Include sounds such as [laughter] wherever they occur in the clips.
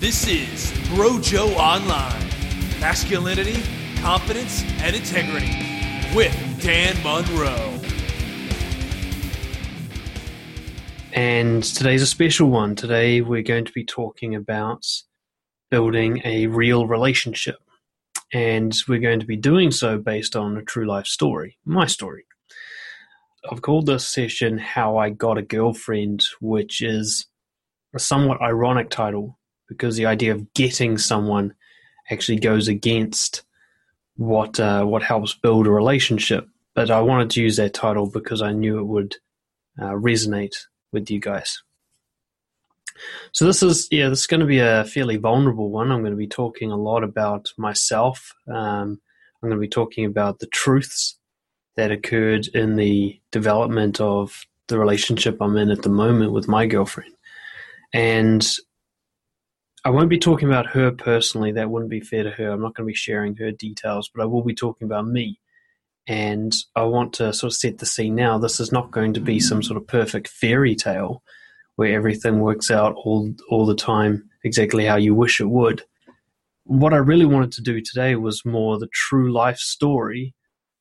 This is Brojo Online Masculinity, Confidence, and Integrity with Dan Munro. And today's a special one. Today we're going to be talking about building a real relationship. And we're going to be doing so based on a true life story, my story. I've called this session How I Got a Girlfriend, which is a somewhat ironic title because the idea of getting someone actually goes against what uh, what helps build a relationship. But I wanted to use that title because I knew it would uh, resonate with you guys. So this is yeah, this is going to be a fairly vulnerable one. I'm going to be talking a lot about myself. Um, I'm going to be talking about the truths that occurred in the development of the relationship I'm in at the moment with my girlfriend, and I won't be talking about her personally. That wouldn't be fair to her. I'm not going to be sharing her details, but I will be talking about me. And I want to sort of set the scene now. This is not going to be some sort of perfect fairy tale where everything works out all all the time exactly how you wish it would. What I really wanted to do today was more the true life story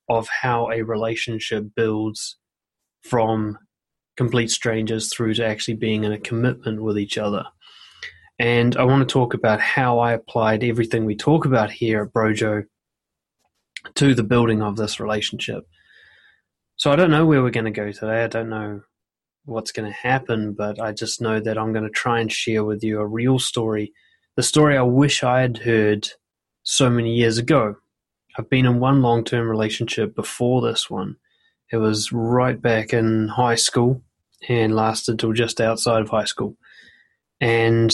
of how a relationship builds from complete strangers through to actually being in a commitment with each other. And I want to talk about how I applied everything we talk about here at Brojo to the building of this relationship. So I don't know where we're going to go today. I don't know what's going to happen, but I just know that I'm going to try and share with you a real story, the story I wish I had heard so many years ago. I've been in one long term relationship before this one. It was right back in high school and lasted till just outside of high school. And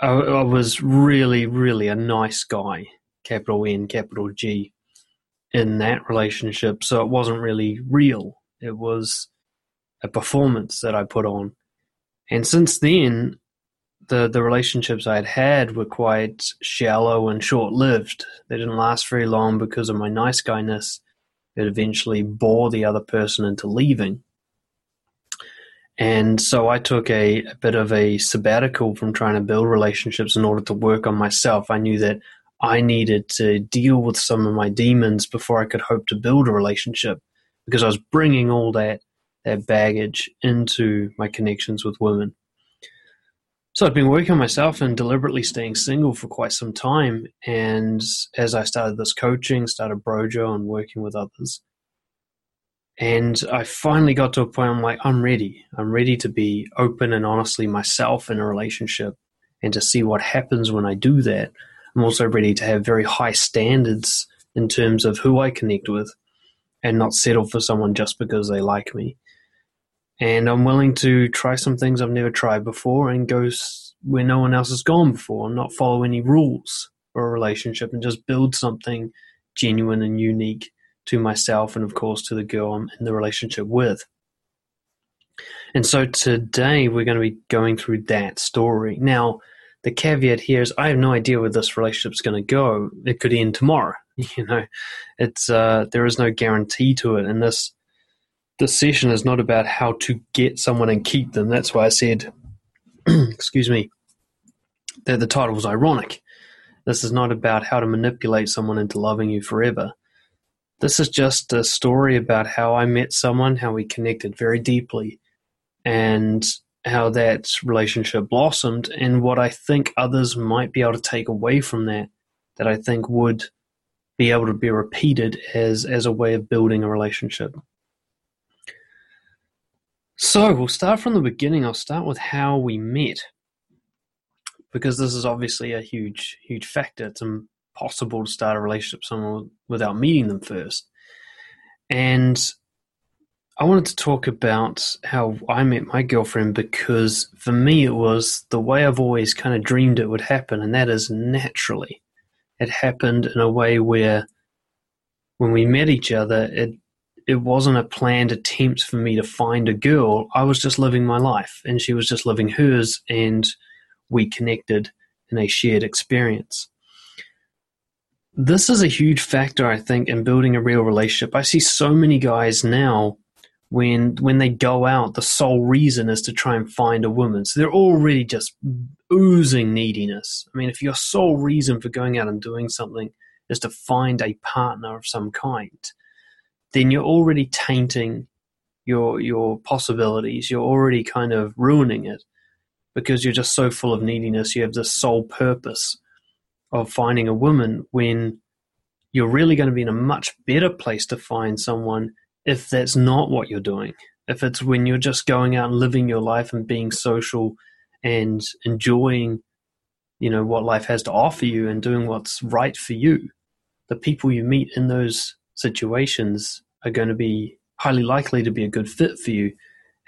I, was really, really a nice guy, capital N, capital G, in that relationship. So it wasn't really real. It was a performance that I put on. And since then, the the relationships I'd had were quite shallow and short lived. They didn't last very long because of my nice guyness. It eventually bore the other person into leaving. And so I took a, a, bit of a sabbatical from trying to build relationships in order to work on myself. I knew that I needed to deal with some of my demons before I could hope to build a relationship because I was bringing all that that baggage into my connections with women. So I've been working on myself and deliberately staying single for quite some time. And as I started this coaching, started Brojo and working with others, and I finally got to a point I'm like, I'm ready. I'm ready to be open and honestly myself in a relationship and to see what happens when I do that. I'm also ready to have very high standards in terms of who I connect with and not settle for someone just because they like me. And I'm willing to try some things I've never tried before and go where no one else has gone before and not follow any rules for a relationship and just build something genuine and unique to myself and, of course, to the girl I'm in the relationship with. And so today we're going to be going through that story. Now, the caveat here is I have no idea where this relationship is going to go. It could end tomorrow. [laughs] You know, it's uh, there is no guarantee to it, and this this session is not about how to get someone and keep them. That's why I said, [clears throat] excuse me, that the title was ironic. This is not about how to manipulate someone into loving you forever. This is just a story about how I met someone, how we connected very deeply, and how that relationship blossomed, and what I think others might be able to take away from that, that I think would be able to be repeated as, as a way of building a relationship. So we'll start from the beginning. I'll start with how we met, because this is obviously a huge, huge factor. It's um, impossible to start a relationship with someone without meeting them first. And I wanted to talk about how I met my girlfriend because for me it was the way I've always kind of dreamed it would happen, and that is naturally. It happened in a way where when we met each other, it it wasn't a planned attempt for me to find a girl. I was just living my life, and she was just living hers, and we connected in a shared experience. This is a huge factor, I think, in building a real relationship. I see so many guys now when when they go out, the sole reason is to try and find a woman. So they're already just oozing neediness. I mean, if your sole reason for going out and doing something is to find a partner of some kind, then you're already tainting your your possibilities. You're already kind of ruining it because you're just so full of neediness. You have this sole purpose of finding a woman when you're really going to be in a much better place to find someone if that's not what you're doing. If it's when you're just going out and living your life and being social and enjoying, you know, what life has to offer you and doing what's right for you, the people you meet in those situations are going to be highly likely to be a good fit for you.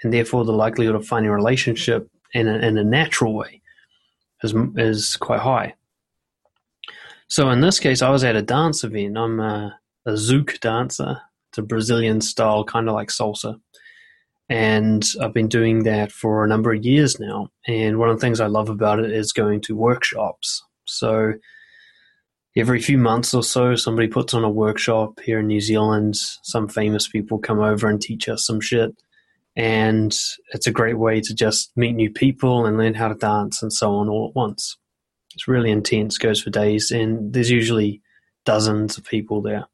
And therefore, the likelihood of finding a relationship in a, in a natural way is, is quite high. So in this case, I was at a dance event. I'm a, a zouk dancer. It's a Brazilian style, kind of like salsa. And I've been doing that for a number of years now. And one of the things I love about it is going to workshops. So every few months or so, somebody puts on a workshop here in New Zealand. Some famous people come over and teach us some shit. And it's a great way to just meet new people and learn how to dance and so on all at once. It's really intense, goes for days, and there's usually dozens of people there.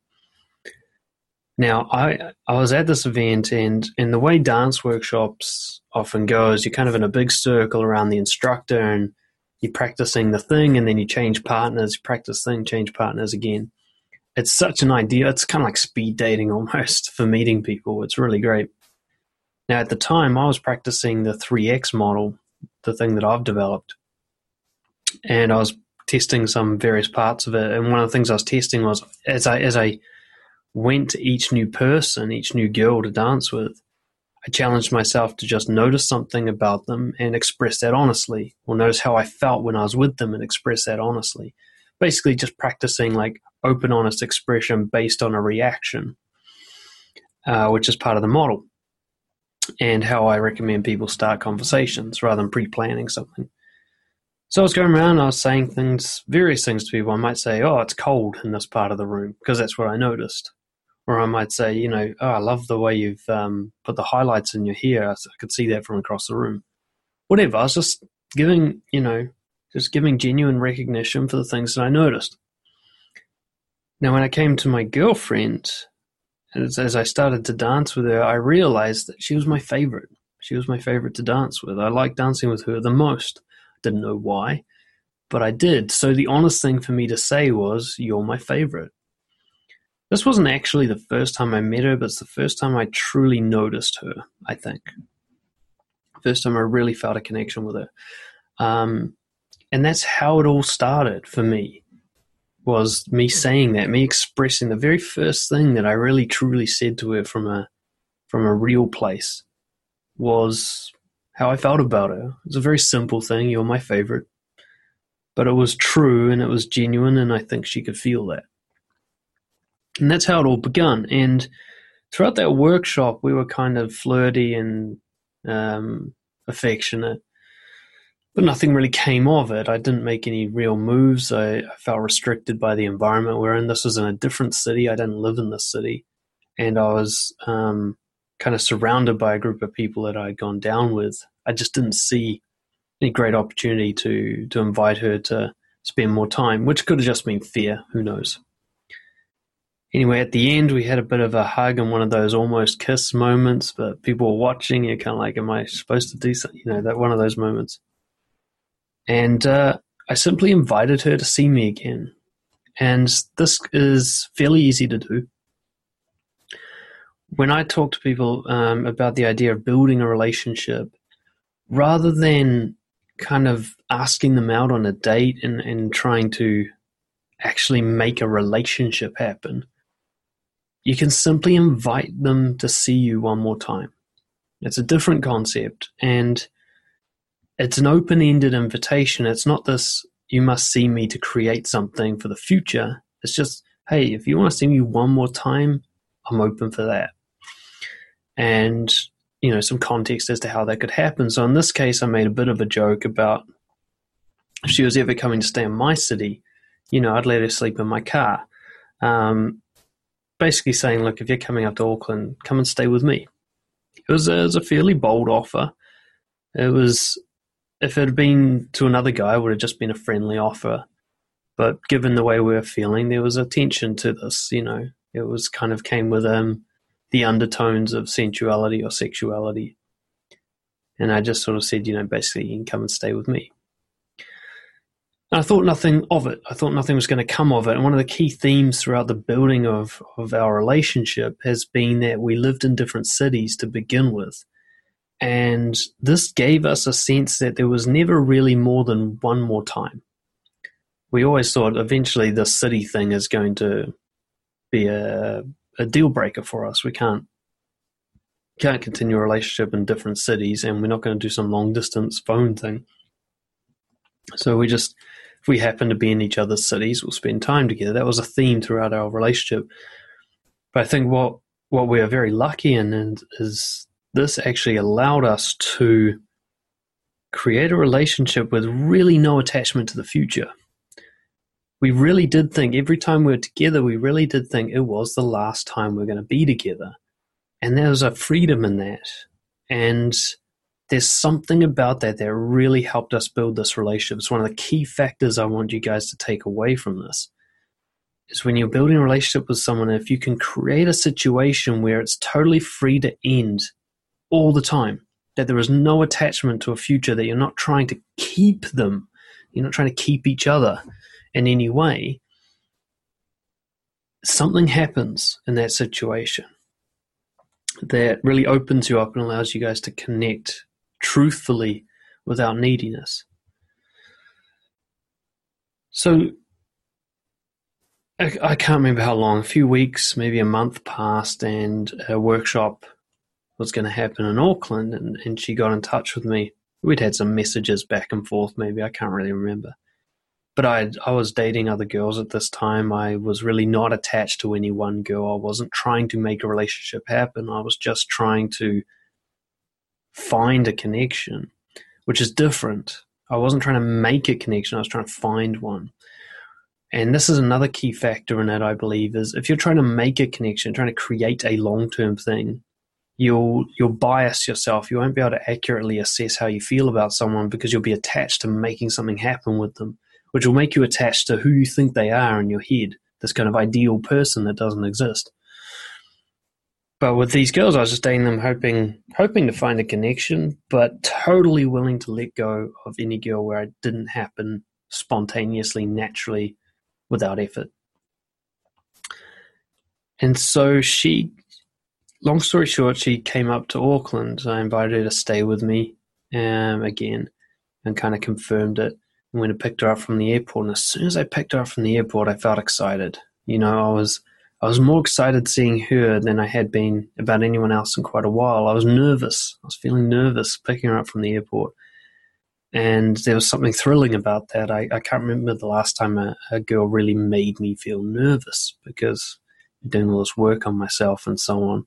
Now, I I was at this event, and and the way dance workshops often goes, you're kind of in a big circle around the instructor, and you're practicing the thing, and then you change partners, practice thing, change partners again. It's such an idea. It's kind of like speed dating [laughs] almost for meeting people. It's really great. Now, at the time, I was practicing the 3X model, the thing that I've developed and I was testing some various parts of it. And one of the things I was testing was as I as I went to each new person, each new girl to dance with, I challenged myself to just notice something about them and express that honestly, or notice how I felt when I was with them and express that honestly. Basically, just practicing like open, honest expression based on a reaction, uh, which is part of the model, and how I recommend people start conversations rather than pre planning something. So I was going around, I was saying things, various things to people. I might say, "Oh, it's cold in this part of the room," because that's what I noticed. Or I might say, you know, "Oh, I love the way you've um, put the highlights in your hair. I could see that from across the room." Whatever. I was just giving, you know, just giving genuine recognition for the things that I noticed. Now, when I came to my girlfriend, as, as I started to dance with her, I realized that she was my favorite. She was my favorite to dance with. I liked dancing with her the most. Didn't know why, but I did. So the honest thing for me to say was, You're my favorite. This wasn't actually the first time I met her, but it's the first time I truly noticed her, I think. First time I really felt a connection with her. Um, and that's how it all started for me was me saying that, me expressing the very first thing that I really truly said to her from a from a real place was how I felt about her. It's a very simple thing. You're my favorite. But it was true and it was genuine, and I think she could feel that. And that's how it all began. And throughout that workshop, we were kind of flirty and um, affectionate, but nothing really came of it. I didn't make any real moves. I, I felt restricted by the environment we're in. This was in a different city. I didn't live in this city. And I was um, kind of surrounded by a group of people that I'd gone down with, I just didn't see any great opportunity to to invite her to spend more time, which could have just been fear. Who knows? Anyway, at the end, we had a bit of a hug and one of those almost kiss moments, but people were watching. You're kind of like, "Am I supposed to do something?" You know, that one of those moments. And uh, I simply invited her to see me again, and this is fairly easy to do when I talk to people um, about the idea of building a relationship, rather than kind of asking them out on a date and, and trying to actually make a relationship happen, you can simply invite them to see you one more time. It's a different concept and it's an open ended invitation. It's not this, you must see me to create something for the future. It's just, hey, if you want to see me one more time, I'm open for that. And, you know, some context as to how that could happen. So in this case, I made a bit of a joke about if she was ever coming to stay in my city, you know, I'd let her sleep in my car. Um, basically saying, look, if you're coming up to Auckland, come and stay with me. It was, a, it was a fairly bold offer. It was, if it had been to another guy, it would have just been a friendly offer. But given the way we were feeling, there was a tension to this. You know, it was kind of came with um, the undertones of sensuality or sexuality. And I just sort of said, you know, basically, you can come and stay with me. And I thought nothing of it. I thought nothing was going to come of it. And one of the key themes throughout the building of, of our relationship has been that we lived in different cities to begin with. And this gave us a sense that there was never really more than one more time. We always thought eventually the city thing is going to be a, a deal breaker for us. We can't can't continue a relationship in different cities and we're not going to do some long distance phone thing. So we just if we happen to be in each other's cities, we'll spend time together. That was a theme throughout our relationship. But I think what what we are very lucky in is this actually allowed us to create a relationship with really no attachment to the future. We really did think every time we were together, we really did think it was the last time we are going to be together. And there was a freedom in that. And there's something about that that really helped us build this relationship. It's one of the key factors I want you guys to take away from this. Is when you're building a relationship with someone, if you can create a situation where it's totally free to end all the time, that there is no attachment to a future, that you're not trying to keep them, you're not trying to keep each other in any way, something happens in that situation that really opens you up and allows you guys to connect truthfully without neediness. So I, I, can't remember how long, a few weeks, maybe a month passed, and a workshop was going to happen in Auckland, and, and she got in touch with me. We'd had some messages back and forth, maybe, I can't really remember. But I I was dating other girls at this time. I was really not attached to any one girl. I wasn't trying to make a relationship happen. I was just trying to find a connection, which is different. I wasn't trying to make a connection, I was trying to find one. And this is another key factor in it, I believe, is if you're trying to make a connection, trying to create a long term thing, you'll you'll bias yourself. You won't be able to accurately assess how you feel about someone because you'll be attached to making something happen with them, which will make you attached to who you think they are in your head, this kind of ideal person that doesn't exist. But with these girls, I was just dating them, hoping hoping to find a connection, but totally willing to let go of any girl where it didn't happen spontaneously, naturally, without effort. And so she, long story short, she came up to Auckland. I invited her to stay with me um, again and kind of confirmed it. And I picked her up from the airport, and as soon as I picked her up from the airport, I felt excited. You know, I was I was more excited seeing her than I had been about anyone else in quite a while. I was nervous. I was feeling nervous picking her up from the airport. And there was something thrilling about that. I, I can't remember the last time a, a girl really made me feel nervous because I'm doing all this work on myself and so on.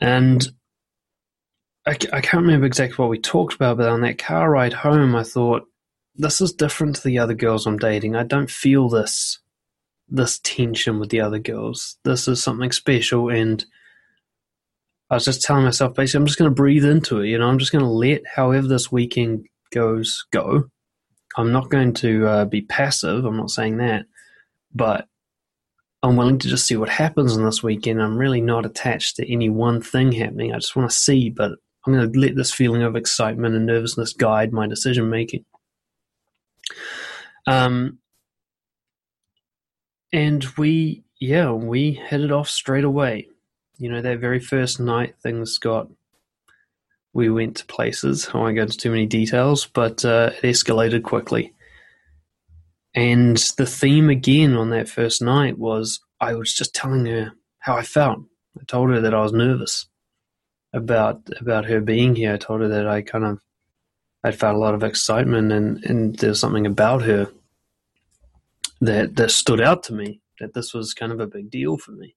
And I, I can't remember exactly what we talked about, but on that car ride home, I thought, this is different to the other girls I'm dating. I don't feel this this tension with the other girls. This is something special, and I was just telling myself basically, I'm just going to breathe into it. You know, I'm just going to let however this weekend goes go. I'm not going to uh, be passive. I'm not saying that, but I'm willing to just see what happens on this weekend. I'm really not attached to any one thing happening. I just want to see, but I'm going to let this feeling of excitement and nervousness guide my decision making. Um, and we, yeah, we headed off straight away. You know, that very first night, things got. We went to places. I won't go into too many details, but uh, it escalated quickly. And the theme again on that first night was I was just telling her how I felt. I told her that I was nervous about about her being here. I told her that I kind of I felt a lot of excitement and, and there's something about her that that stood out to me that this was kind of a big deal for me.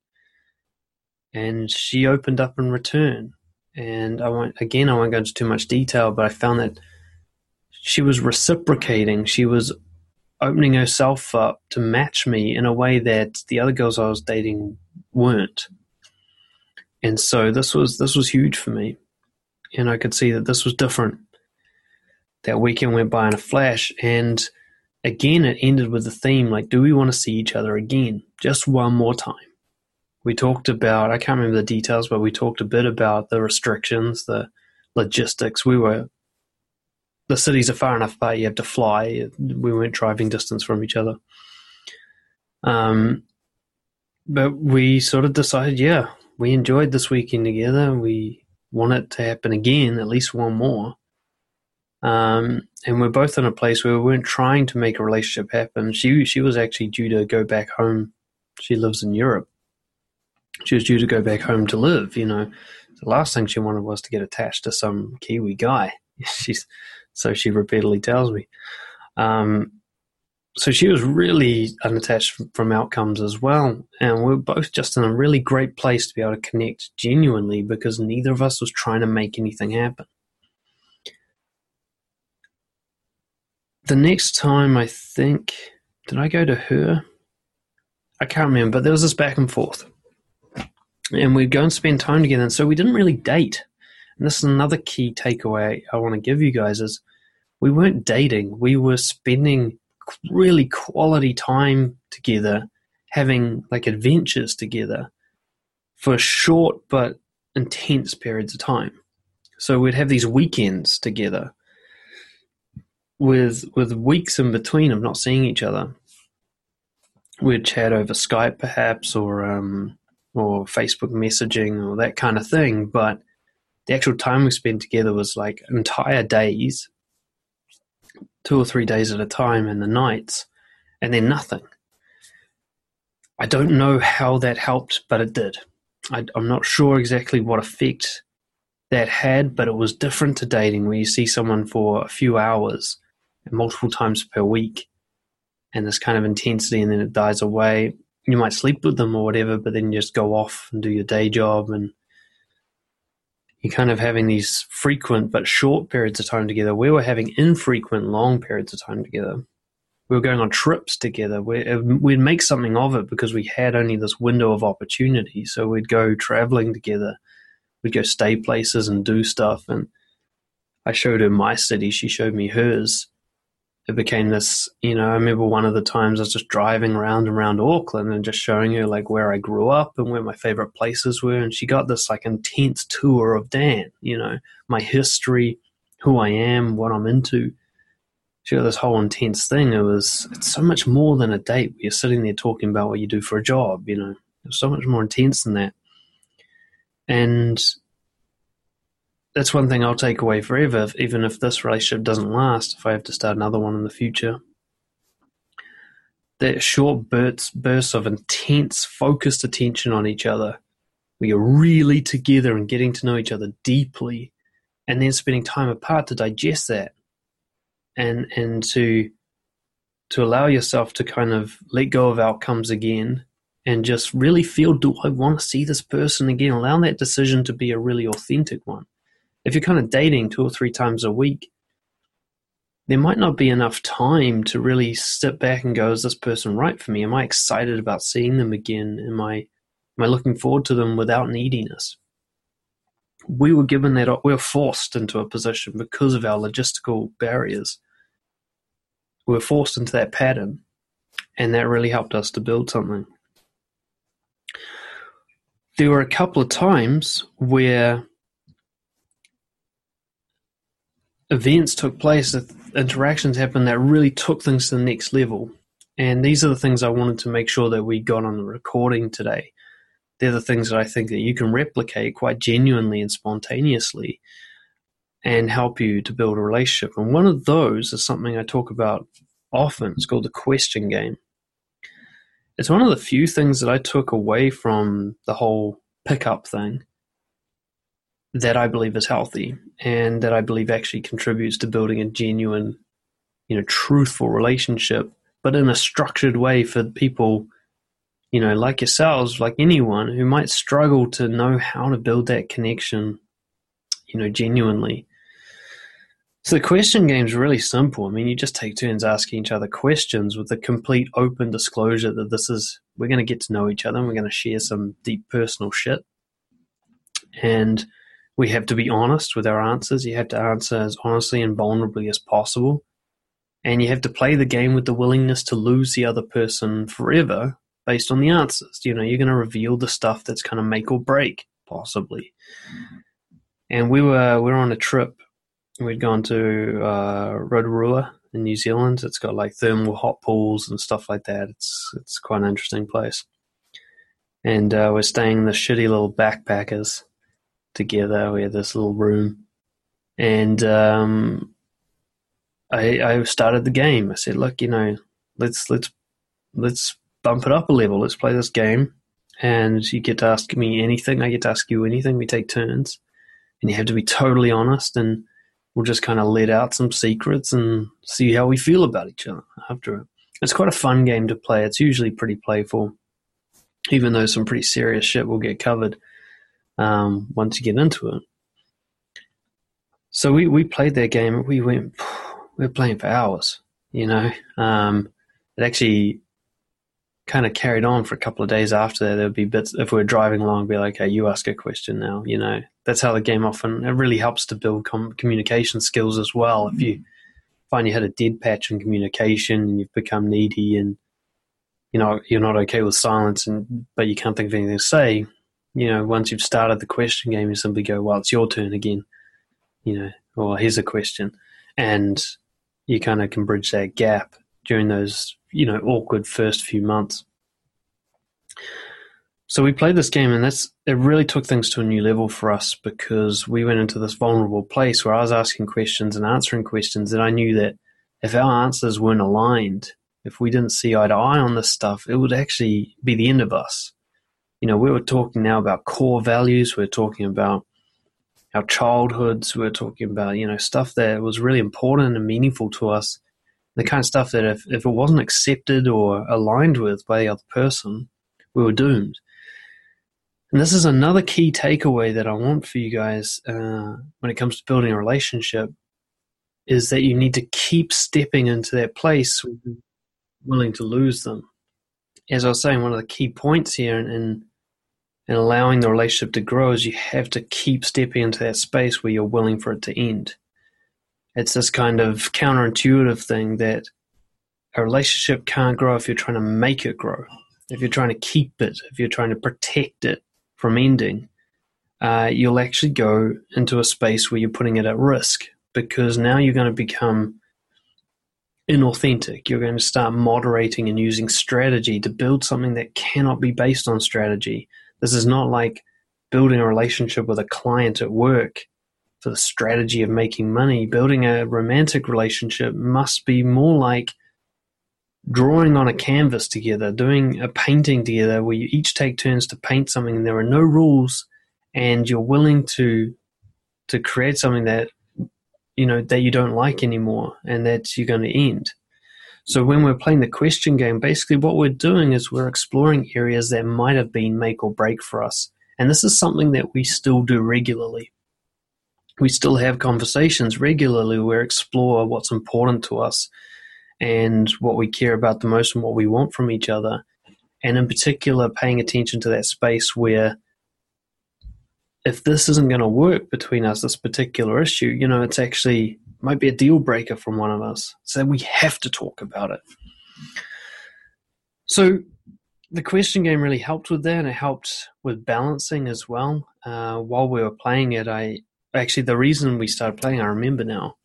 And she opened up in return. And I won't again I won't go into too much detail, but I found that she was reciprocating. She was opening herself up to match me in a way that the other girls I was dating weren't. and so this was this was huge for me, and I could see that this was different. That weekend went by in a flash, and again it ended with the theme like, do we want to see each other again, just one more time? We talked about I can't remember the details, but we talked a bit about the restrictions, the logistics. We were the cities are far enough apart; you have to fly. We weren't driving distance from each other. Um, but we sort of decided, yeah, we enjoyed this weekend together. We want it to happen again, at least one more. Um, and we're both in a place where we weren't trying to make a relationship happen. She she was actually due to go back home. She lives in Europe. She was due to go back home to live. You know, the last thing she wanted was to get attached to some Kiwi guy. [laughs] She's so she repeatedly tells me. Um, so she was really unattached from outcomes as well. And we are both just in a really great place to be able to connect genuinely because neither of us was trying to make anything happen. The next time I think, did I go to her? I can't remember, but there was this back and forth. And we'd go and spend time together. And so we didn't really date. And this is another key takeaway I want to give you guys is we weren't dating. We were spending really quality time together, having like adventures together for short but intense periods of time. So we'd have these weekends together with with weeks in between of not seeing each other. We'd chat over Skype perhaps or um, or Facebook messaging or that kind of thing, but the actual time we spent together was like entire days two or three days at a time in the nights, and then nothing. I don't know how that helped, but it did. I, am not sure exactly what effect that had, but it was different to dating where you see someone for a few hours multiple times per week and this kind of intensity and then it dies away. You might sleep with them or whatever, but then you just go off and do your day job and you're kind of having these frequent but short periods of time together. We were having infrequent long periods of time together. We were going on trips together. We, uh, we'd make something of it because we had only this window of opportunity. So we'd go traveling together. We'd go stay places and do stuff. And I showed her my city. She showed me hers it became this, you know, I remember one of the times I was just driving around and around Auckland and just showing her like where I grew up and where my favorite places were. And she got this like intense tour of Dan, you know, my history, who I am, what I'm into. She got this whole intense thing. It was, it's so much more than a date. You're sitting there talking about what you do for a job, you know, it's so much more intense than that. And that's one thing I'll take away forever, even if this relationship doesn't last, if I have to start another one in the future. That short bursts, bursts of intense, focused attention on each other, where you're really together and getting to know each other deeply, and then spending time apart to digest that, and and to to allow yourself to kind of let go of outcomes again and just really feel do I want to see this person again? Allow that decision to be a really authentic one if you're kind of dating two or three times a week, there might not be enough time to really step back and go, is this person right for me? Am I excited about seeing them again? Am I am I looking forward to them without neediness? We were given that we were forced into a position because of our logistical barriers. We were forced into that pattern, and that really helped us to build something. There were a couple of times where events took place, interactions happened that really took things to the next level. And these are the things I wanted to make sure that we got on the recording today. They're the things that I think that you can replicate quite genuinely and spontaneously and help you to build a relationship. And one of those is something I talk about often. It's called the question game. It's one of the few things that I took away from the whole pickup thing that I believe is healthy and that I believe actually contributes to building a genuine, you know, truthful relationship, but in a structured way for people, you know, like yourselves, like anyone who might struggle to know how to build that connection, you know, genuinely. So the question game is really simple. I mean, you just take turns asking each other questions with a complete open disclosure that this is we're going to get to know each other and we're going to share some deep personal shit and we have to be honest with our answers. You have to answer as honestly and vulnerably as possible. And you have to play the game with the willingness to lose the other person forever based on the answers. You know, you're going to reveal the stuff that's kind of make or break, possibly. And we were we were on a trip. We'd gone to uh, Rotorua in New Zealand. It's got like thermal hot pools and stuff like that. It's it's quite an interesting place. And uh, we're staying in the shitty little backpackers together. We had this little room, and um, I, I started the game. I said, "Look, you know, let's let's let's bump it up a level. Let's play this game, and you get to ask me anything. I get to ask you anything. We take turns, and you have to be totally honest, and we'll just kind of let out some secrets and see how we feel about each other after it. It's quite a fun game to play. It's usually pretty playful, even though some pretty serious shit will get covered um, once you get into it. So we, we played that game. We went [sighs] we were playing for hours. You know, um, it actually kind of carried on for a couple of days after that. There would be bits if we were driving along, be like, "Hey, you ask a question now." You know, that's how the game often it really helps to build com- communication skills as well. If you find you had a dead patch in communication and you've become needy and you know you're not okay with silence and but you can't think of anything to say you know, once you've started the question game, you simply go, well, it's your turn again, you know, or here's a question. And you kind of can bridge that gap during those, you know, awkward first few months. So we played this game, and that's it. Really took things to a new level for us because we went into this vulnerable place where I was asking questions and answering questions, and I knew that if our answers weren't aligned, if we didn't see eye to eye on this stuff, it would actually be the end of us you know, we were talking now about core values. We're talking about our childhoods. We're talking about, you know, stuff that was really important and meaningful to us. The kind of stuff that if, if it wasn't accepted or aligned with by the other person, we were doomed. And this is another key takeaway that I want for you guys uh, when it comes to building a relationship is that you need to keep stepping into that place willing to lose them. As I was saying, one of the key points here in, in and allowing the relationship to grow is you have to keep stepping into that space where you're willing for it to end. It's this kind of counterintuitive thing that a relationship can't grow if you're trying to make it grow. If you're trying to keep it, if you're trying to protect it from ending, uh, you'll actually go into a space where you're putting it at risk because now you're going to become inauthentic. You're going to start moderating and using strategy to build something that cannot be based on strategy this is not like building a relationship with a client at work for the strategy of making money. Building a romantic relationship must be more like drawing on a canvas together, doing a painting together where you each take turns to paint something and there are no rules and you're willing to to create something that you know that you don't like anymore and that you're going to end. So when we're playing the question game, basically what we're doing is we're exploring areas that might have been make or break for us. And this is something that we still do regularly. We still have conversations regularly where we explore what's important to us and what we care about the most and what we want from each other. And in particular, paying attention to that space where if this isn't going to work between us, this particular issue, you know, it's actually might be a deal breaker from one of us. So we have to talk about it. So the question game really helped with that, and it helped with balancing as well. Uh, while we were playing it, I actually the reason we started playing, I remember now,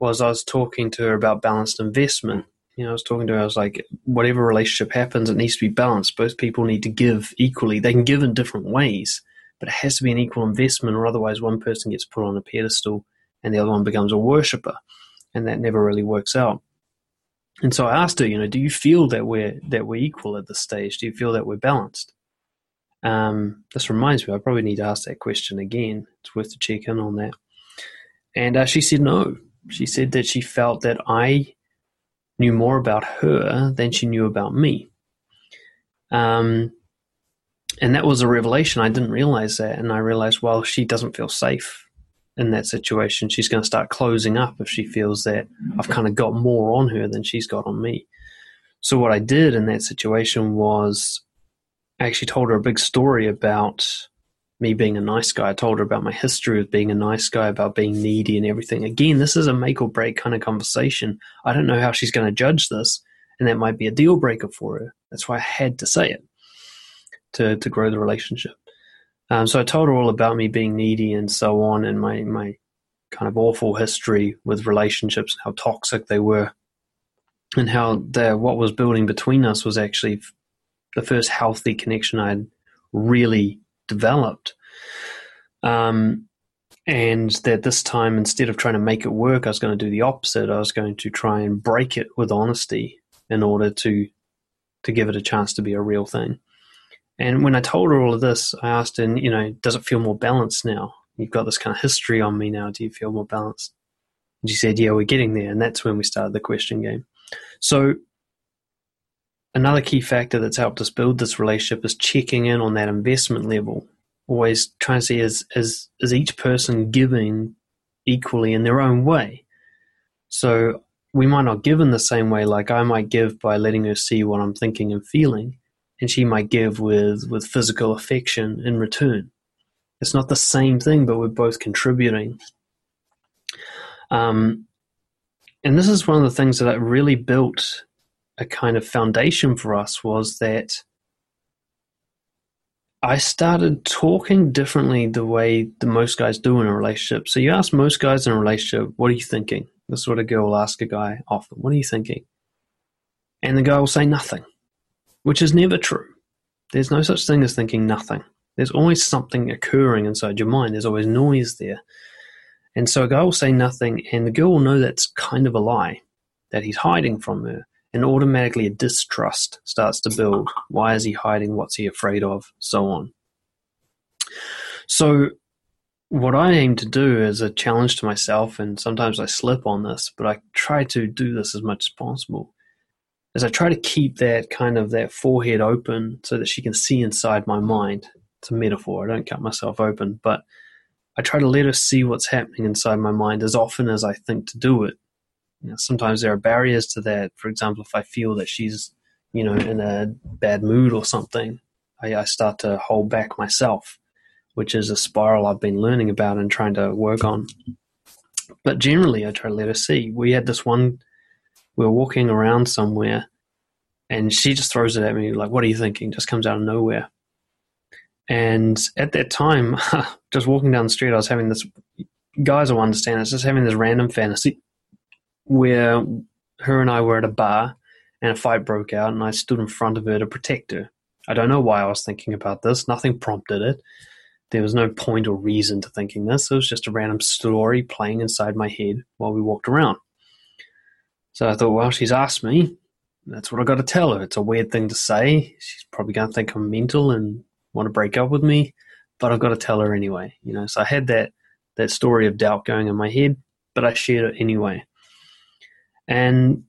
was I was talking to her about balanced investment. You know, I was talking to her. I was like, whatever relationship happens, it needs to be balanced. Both people need to give equally. They can give in different ways, but it has to be an equal investment, or otherwise, one person gets put on a pedestal and the other one becomes a worshiper, and that never really works out. And so I asked her, you know, do you feel that we're that we're equal at this stage? Do you feel that we're balanced? Um, this reminds me, I probably need to ask that question again. It's worth to check in on that. And uh, she said no. She said that she felt that I knew more about her than she knew about me. Um, and that was a revelation. I didn't realize that, and I realized, well, she doesn't feel safe in that situation, she's going to start closing up if she feels that I've kind of got more on her than she's got on me. So, what I did in that situation was I actually told her a big story about me being a nice guy. I told her about my history of being a nice guy, about being needy and everything. Again, this is a make or break kind of conversation. I don't know how she's going to judge this, and that might be a deal breaker for her. That's why I had to say it to to grow the relationship. Um, so I told her all about me being needy and so on, and my my kind of awful history with relationships, how toxic they were, and how the what was building between us was actually the first healthy connection I'd really developed. Um, and that this time, instead of trying to make it work, I was going to do the opposite. I was going to try and break it with honesty in order to to give it a chance to be a real thing. And when I told her all of this, I asked her, you know, does it feel more balanced now? You've got this kind of history on me now. Do you feel more balanced? And she said, yeah, we're getting there. And that's when we started the question game. So another key factor that's helped us build this relationship is checking in on that investment level. Always trying to see is, is, is each person giving equally in their own way? So we might not give in the same way. Like I might give by letting her see what I'm thinking and feeling and she might give with with physical affection in return. It's not the same thing, but we're both contributing. Um, and this is one of the things that really built a kind of foundation for us was that I started talking differently the way the most guys do in a relationship. So you ask most guys in a relationship, what are you thinking? This is what a girl will ask a guy often. What are you thinking? And the guy will say nothing which is never true. There's no such thing as thinking nothing. There's always something occurring inside your mind. There's always noise there. And so a guy will say nothing, and the girl will know that's kind of a lie, that he's hiding from her. And automatically a distrust starts to build. Why is he hiding? What's he afraid of? So on. So, what I aim to do is a challenge to myself, and sometimes I slip on this, but I try to do this as much as possible, is I try to keep that kind of that forehead open so that she can see inside my mind. It's a metaphor. I don't cut myself open, but I try to let her see what's happening inside my mind as often as I think to do it. You know, sometimes there are barriers to that. For example, if I feel that she's, you know, in a bad mood or something, I, I start to hold back myself, which is a spiral I've been learning about and trying to work on. But generally, I try to let her see. We had this one we were walking around somewhere and she just throws it at me like, What are you thinking? Just comes out of nowhere. And at that time, [laughs] just walking down the street, I was having this, guys will understand, it's just having this random fantasy where her and I were at a bar and a fight broke out and I stood in front of her to protect her. I don't know why I was thinking about this. Nothing prompted it. There was no point or reason to thinking this. It was just a random story playing inside my head while we walked around. So I thought, well, she's asked me. That's what I got to tell her. It's a weird thing to say. She's probably going to think I'm mental and want to break up with me, but I've got to tell her anyway. You know, so I had that that story of doubt going in my head, but I shared it anyway. And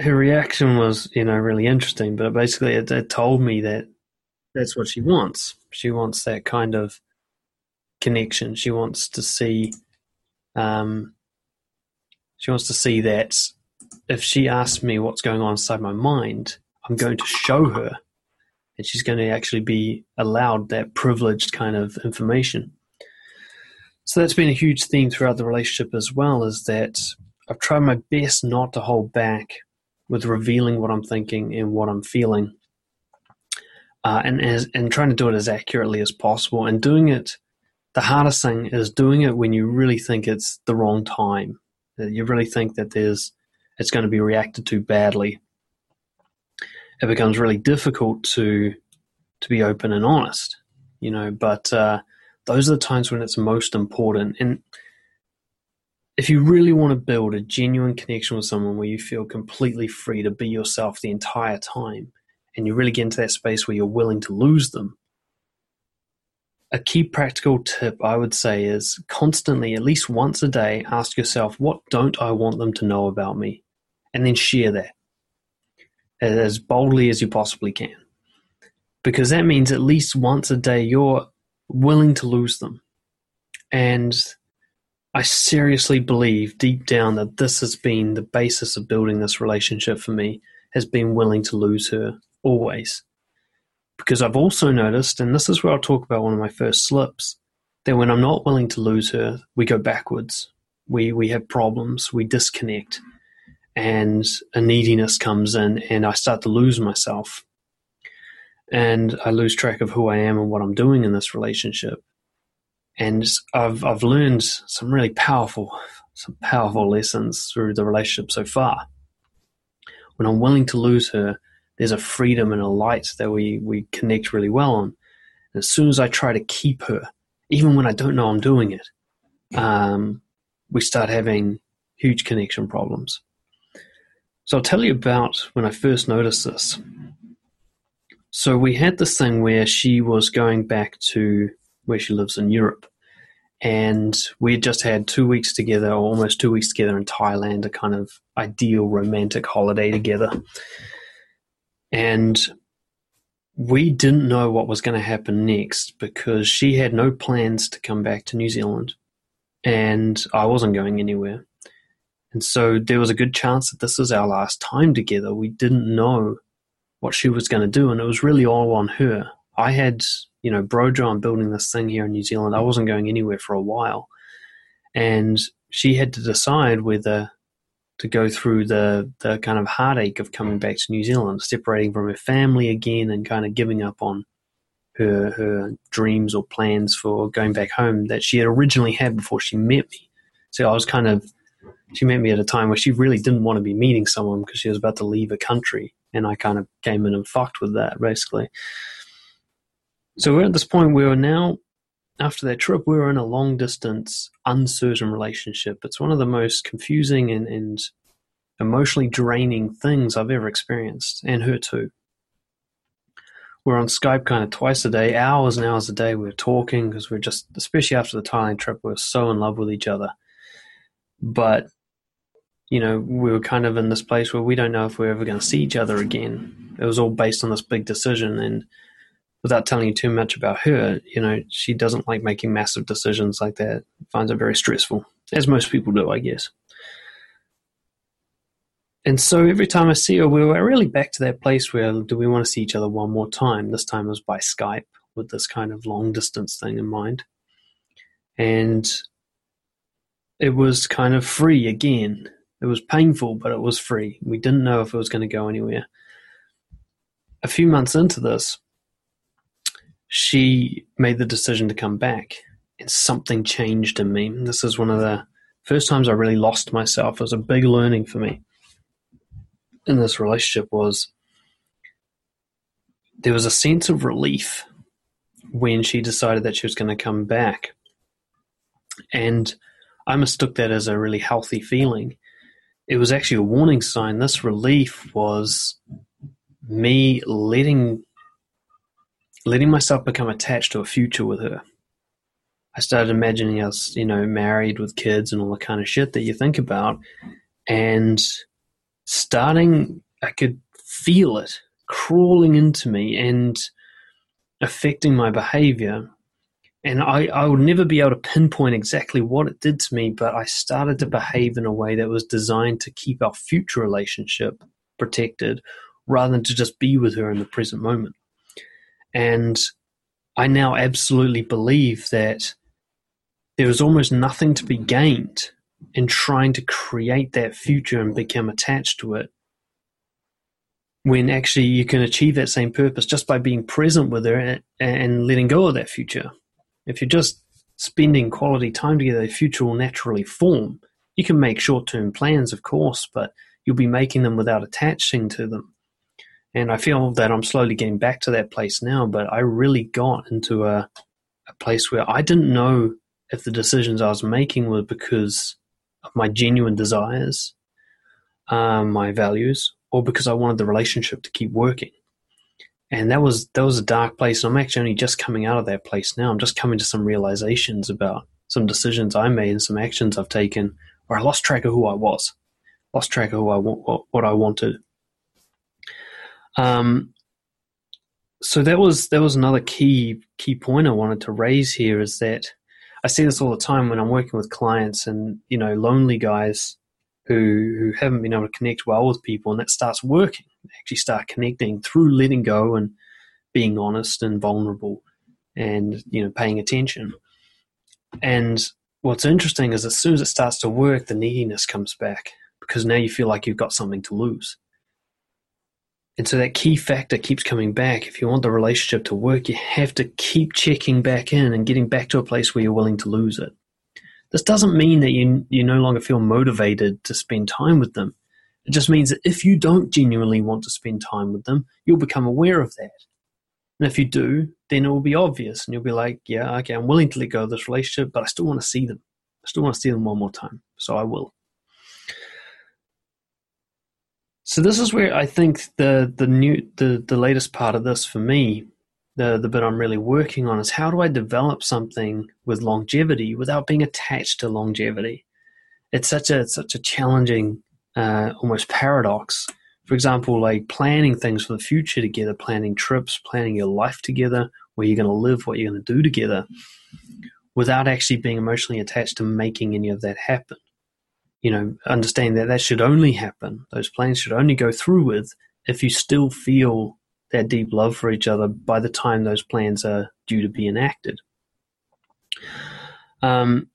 her reaction was, you know, really interesting. But basically, it, it told me that that's what she wants. She wants that kind of connection. She wants to see, um, she wants to see that if she asks me what's going on inside my mind, I'm going to show her, and she's going to actually be allowed that privileged kind of information. So that's been a huge theme throughout the relationship as well. Is that I've tried my best not to hold back with revealing what I'm thinking and what I'm feeling, uh, and as, and trying to do it as accurately as possible, and doing it. The hardest thing is doing it when you really think it's the wrong time. You really think that there's it's going to be reacted to badly. It becomes really difficult to to be open and honest, you know. But uh, those are the times when it's most important. And if you really want to build a genuine connection with someone where you feel completely free to be yourself the entire time, and you really get into that space where you're willing to lose them, a key practical tip I would say is constantly, at least once a day, ask yourself, what don't I want them to know about me? and then share that as boldly as you possibly can. Because that means at least once a day you're willing to lose them. And I seriously believe deep down that this has been the basis of building this relationship for me, has been willing to lose her always. Because I've also noticed, and this is where I'll talk about one of my first slips, that when I'm not willing to lose her, we go backwards. We we have problems. We disconnect, and a neediness comes in, and I start to lose myself, and I lose track of who I am and what I'm doing in this relationship. And I've I've learned some really powerful some powerful lessons through the relationship so far. When I'm willing to lose her, there's a freedom and a light that we, we connect really well on. And as soon as I try to keep her, even when I don't know I'm doing it, um, we start having huge connection problems. So I'll tell you about when I first noticed this. So we had this thing where she was going back to where she lives in Europe and we had just had two weeks together, or almost two weeks together in Thailand, a kind of ideal romantic holiday together. And we didn't know what was going to happen next because she had no plans to come back to New Zealand, and I wasn't going anywhere. And so there was a good chance that this was our last time together. We didn't know what she was going to do, and it was really all on her. I had you know, Brojo, I'm building this thing here in New Zealand. I wasn't going anywhere for a while. And she had to decide whether to go through the, the kind of heartache of coming back to New Zealand, separating from her family again and kind of giving up on her her dreams or plans for going back home that she had originally had before she met me. So I was kind of she met me at a time where she really didn't want to be meeting someone because she was about to leave a country and I kind of came in and fucked with that basically. So we're at this point where we're now, after that trip, we were in a long distance, uncertain relationship. It's one of the most confusing and, and emotionally draining things I've ever experienced, and her too. We're on Skype kind of twice a day, hours and hours a day. We're talking because we're just, especially after the Thailand trip, we we're so in love with each other. But, you know, we were kind of in this place where we don't know if we're ever going to see each other again. It was all based on this big decision. And without telling you too much about her, you know, she doesn't like making massive decisions like that. Finds it very stressful, as most people do, I guess. And so every time I see her, we were really back to that place where do we want to see each other one more time? This time was by Skype with this kind of long distance thing in mind. And it was kind of free again. It was painful, but it was free. We didn't know if it was going to go anywhere. A few months into this, she made the decision to come back and something changed in me. This is one of the first times I really lost myself. It was a big learning for me in this relationship was there was a sense of relief when she decided that she was going to come back. And I mistook that as a really healthy feeling. It was actually a warning sign. This relief was me letting letting myself become attached to a future with her. I started imagining us, you know, married with kids and all the kind of shit that you think about. And starting, I could feel it crawling into me and affecting my behavior. And I, I would never be able to pinpoint exactly what it did to me, but I started to behave in a way that was designed to keep our future relationship protected rather than to just be with her in the present moment. And I now absolutely believe that there is almost nothing to be gained in trying to create that future and become attached to it when actually you can achieve that same purpose just by being present with her and, letting go of that future. If you're just spending quality time together, the future will naturally form. You can make short term plans, of course, but you'll be making them without attaching to them. And I feel that I'm slowly getting back to that place now, but I really got into a, a place where I didn't know if the decisions I was making were because of my genuine desires, um, my values, or because I wanted the relationship to keep working. And that was that was a dark place. And I'm actually only just coming out of that place now. I'm just coming to some realizations about some decisions I made and some actions I've taken where I lost track of who I was, lost track of who I what, what I wanted, um, so that was that was another key key point I wanted to raise here is that I see this all the time when I'm working with clients and you know lonely guys who who haven't been able to connect well with people and that starts working. They actually start connecting through letting go and being honest and vulnerable and you know paying attention and what's interesting is as soon as it starts to work the neediness comes back because now you feel like you've got something to lose and so that key factor keeps coming back if you want the relationship to work you have to keep checking back in and getting back to a place where you're willing to lose it this doesn't mean that you you no longer feel motivated to spend time with them it just means that if you don't genuinely want to spend time with them, you'll become aware of that. And if you do, then it will be obvious and you'll be like, yeah, okay, I'm willing to let go of this relationship, but I still want to see them. I still want to see them one more time. So I will. So this is where I think the the new the, the latest part of this for me, the the bit I'm really working on is how do I develop something with longevity without being attached to longevity? It's such a such a challenging uh, almost paradox. For example, like planning things for the future together, planning trips, planning your life together, where you're going to live, what you're going to do together, without actually being emotionally attached to making any of that happen. You know, understanding that that should only happen, those plans should only go through with if you still feel that deep love for each other by the time those plans are due to be enacted. Um,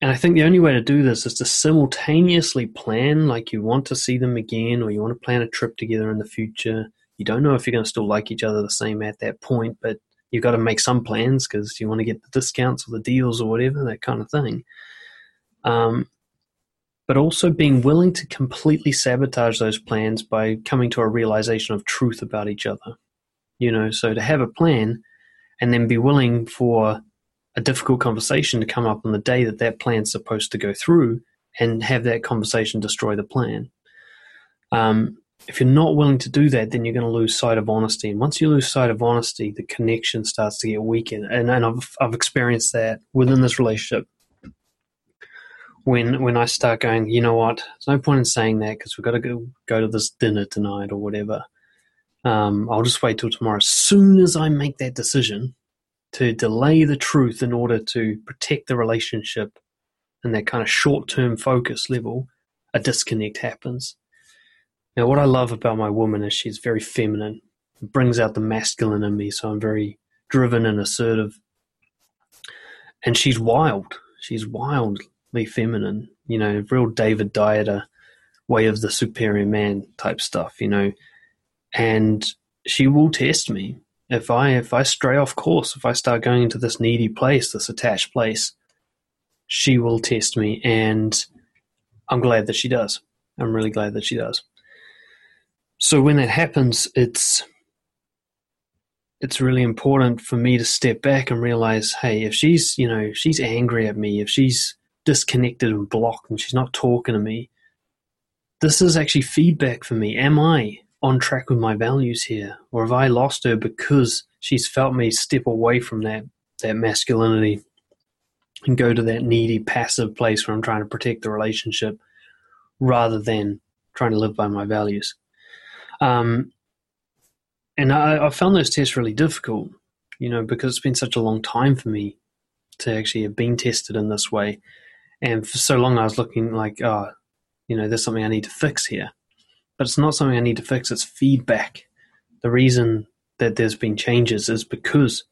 and I think the only way to do this is to simultaneously plan, like you want to see them again, or you want to plan a trip together in the future. You don't know if you're going to still like each other the same at that point, but you've got to make some plans because you want to get the discounts or the deals or whatever, that kind of thing. Um, but also being willing to completely sabotage those plans by coming to a realization of truth about each other. You know, so to have a plan and then be willing for a difficult conversation to come up on the day that that plan's supposed to go through and have that conversation destroy the plan. Um, if you're not willing to do that, then you're going to lose sight of honesty. And once you lose sight of honesty, the connection starts to get weakened. And, and I've, I've experienced that within this relationship. When when I start going, you know what? There's no point in saying that because we've got to go go to this dinner tonight or whatever. Um, I'll just wait till tomorrow. As soon as I make that decision, to delay the truth in order to protect the relationship and that kind of short term focus level, a disconnect happens. Now, what I love about my woman is she's very feminine. It brings out the masculine in me, so I'm very driven and assertive. And she's wild. She's feminine, you know, real David Deida way of the superior man type stuff, you know. And she will test me if I if I stray off course, if I start going into this needy place, this attached place, she will test me, and I'm glad that she does. I'm really glad that she does. So when that happens, it's it's really important for me to step back and realize, hey, if she's you know she's angry at me, if she's disconnected and blocked, and she's not talking to me, this is actually feedback for me. Am I on track with my values here, or have I lost her because she's felt me step away from that that masculinity and go to that needy, passive place where I'm trying to protect the relationship rather than trying to live by my values. Um, and I, I found those tests really difficult, you know, because it's been such a long time for me to actually have been tested in this way. And for so long, I was looking like, oh, you know, there's something I need to fix here but it's not something I need to fix. It's feedback. The reason that there's been changes is because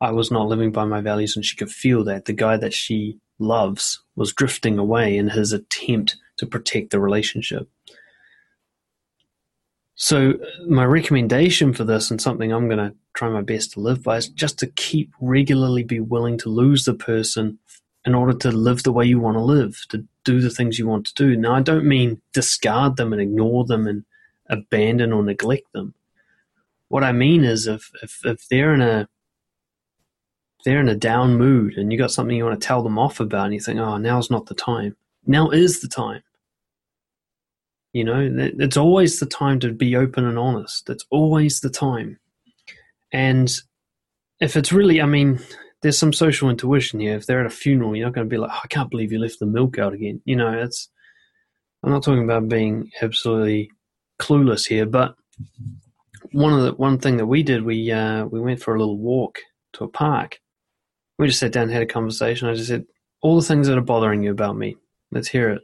I was not living by my values and she could feel that. The guy that she loves was drifting away in his attempt to protect the relationship. So, my recommendation for this, and something I'm going to try my best to live by, is just to keep regularly be willing to lose the person in order to live the way you want to live, to do the things you want to do. Now, I don't mean discard them and ignore them and abandon or neglect them. What I mean is if, if, if they're in a they're in a down mood and you got something you want to tell them off about and you think, oh, now's not the time. Now is the time. You know, it's always the time to be open and honest. It's always the time. And if it's really, I mean, there's some social intuition here. If they're at a funeral, you're not going to be like, oh, I can't believe you left the milk out again. You know, it's. I'm not talking about being absolutely clueless here, but one of the one thing that we did, we uh, we went for a little walk to a park. We just sat down and had a conversation. I just said, all the things that are bothering you about me, let's hear it.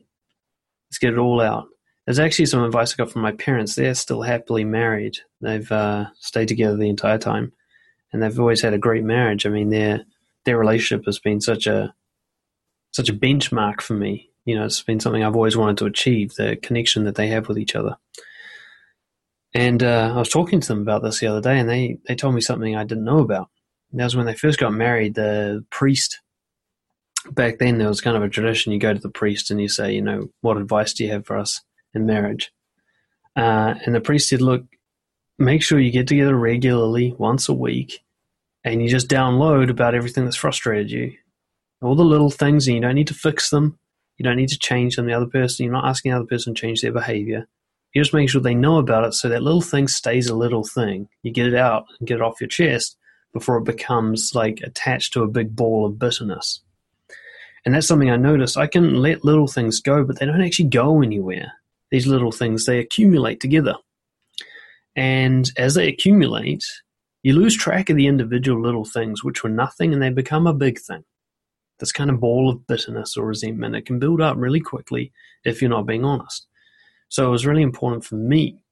Let's get it all out. there's actually some advice I got from my parents. They're still happily married. They've uh, stayed together the entire time, and they've always had a great marriage. I mean, their their relationship has been such a such a benchmark for me. You know, it's been something I've always wanted to achieve. The connection that they have with each other. And uh, I was talking to them about this the other day, and they they told me something I didn't know about. That was when they first got married. The priest back then there was kind of a tradition. You go to the priest and you say, you know, what advice do you have for us? in marriage. Uh, and the priest said, look, make sure you get together regularly, once a week, and you just download about everything that's frustrated you. All the little things, and you don't need to fix them. You don't need to change them. The other person, you're not asking the other person to change their behavior. You just make sure they know about it so that little thing stays a little thing. You get it out and get it off your chest before it becomes like attached to a big ball of bitterness. And that's something I noticed. I can let little things go, but they don't actually go anywhere these little things, they accumulate together. And as they accumulate, you lose track of the individual little things which were nothing and they become a big thing. This kind of ball of bitterness or resentment, it can build up really quickly if you're not being honest. So it was really important for me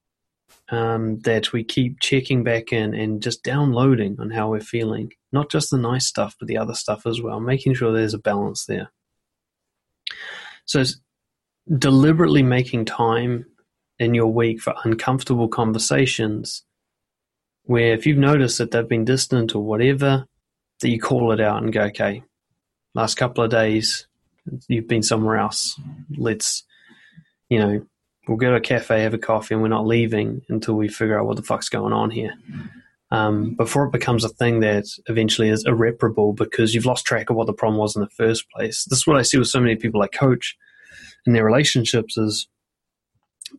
um, that we keep checking back in and just downloading on how we're feeling, not just the nice stuff, but the other stuff as well, making sure there's a balance there. So deliberately making time in your week for uncomfortable conversations where if you've noticed that they've been distant or whatever, that you call it out and go, okay, last couple of days you've been somewhere else. Let's, you know, we'll go to a cafe, have a coffee, and we're not leaving until we figure out what the fuck's going on here. Um, before it becomes a thing that eventually is irreparable because you've lost track of what the problem was in the first place. This is what I see with so many people I coach in their relationships is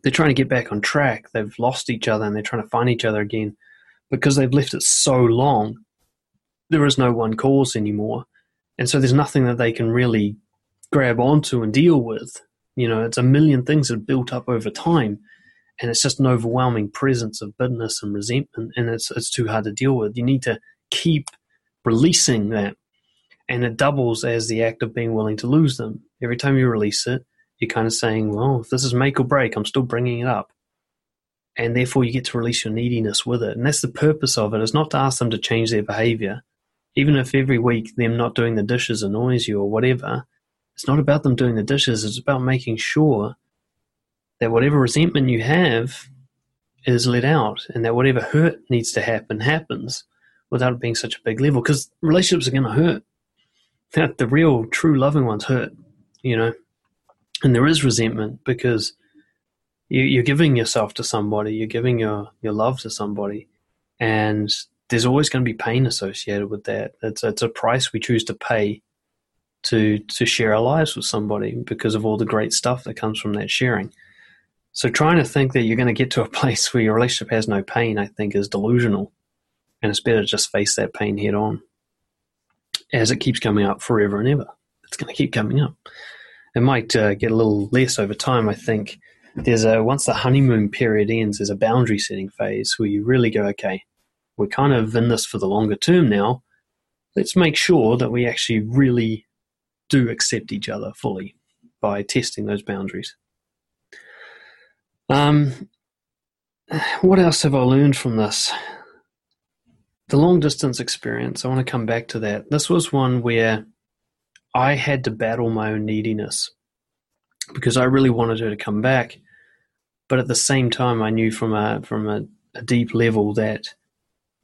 they're trying to get back on track. They've lost each other and they're trying to find each other again because they've left it so long. There is no one cause anymore. And so there's nothing that they can really grab onto and deal with. You know, it's a million things that built up over time. And it's just an overwhelming presence of bitterness and resentment. And it's, it's too hard to deal with. You need to keep releasing that. And it doubles as the act of being willing to lose them. Every time you release it, you're kind of saying, well, if this is make or break, I'm still bringing it up. And therefore, you get to release your neediness with it. And that's the purpose of it, is not to ask them to change their behavior. Even if every week them not doing the dishes annoys you or whatever, it's not about them doing the dishes. It's about making sure that whatever resentment you have is let out and that whatever hurt needs to happen happens without it being such a big level because relationships are going to hurt. [laughs] The real, true loving ones hurt, you know and there is resentment because you, are giving yourself to somebody, you're giving your, your love to somebody, and there's always going to be pain associated with that. It's it's a price we choose to pay to to share our lives with somebody because of all the great stuff that comes from that sharing. So trying to think that you're going to get to a [laughs] place where your relationship has no pain, I think, is delusional, and it's better to just face that pain head on. As it keeps coming up forever and ever, it's going to keep coming up it might uh, get a little less over time. I think there's a once the honeymoon period ends, there's a boundary setting phase where you really go, okay, we're kind of in this for the longer term now. Let's make sure that we actually really do accept each other fully by testing those boundaries. Um, what else have I learned from this? The long distance experience, I want to come back to that. This was one where I had to battle my own neediness because I really wanted her to come back. But at the same time, I knew from a from a, a deep level that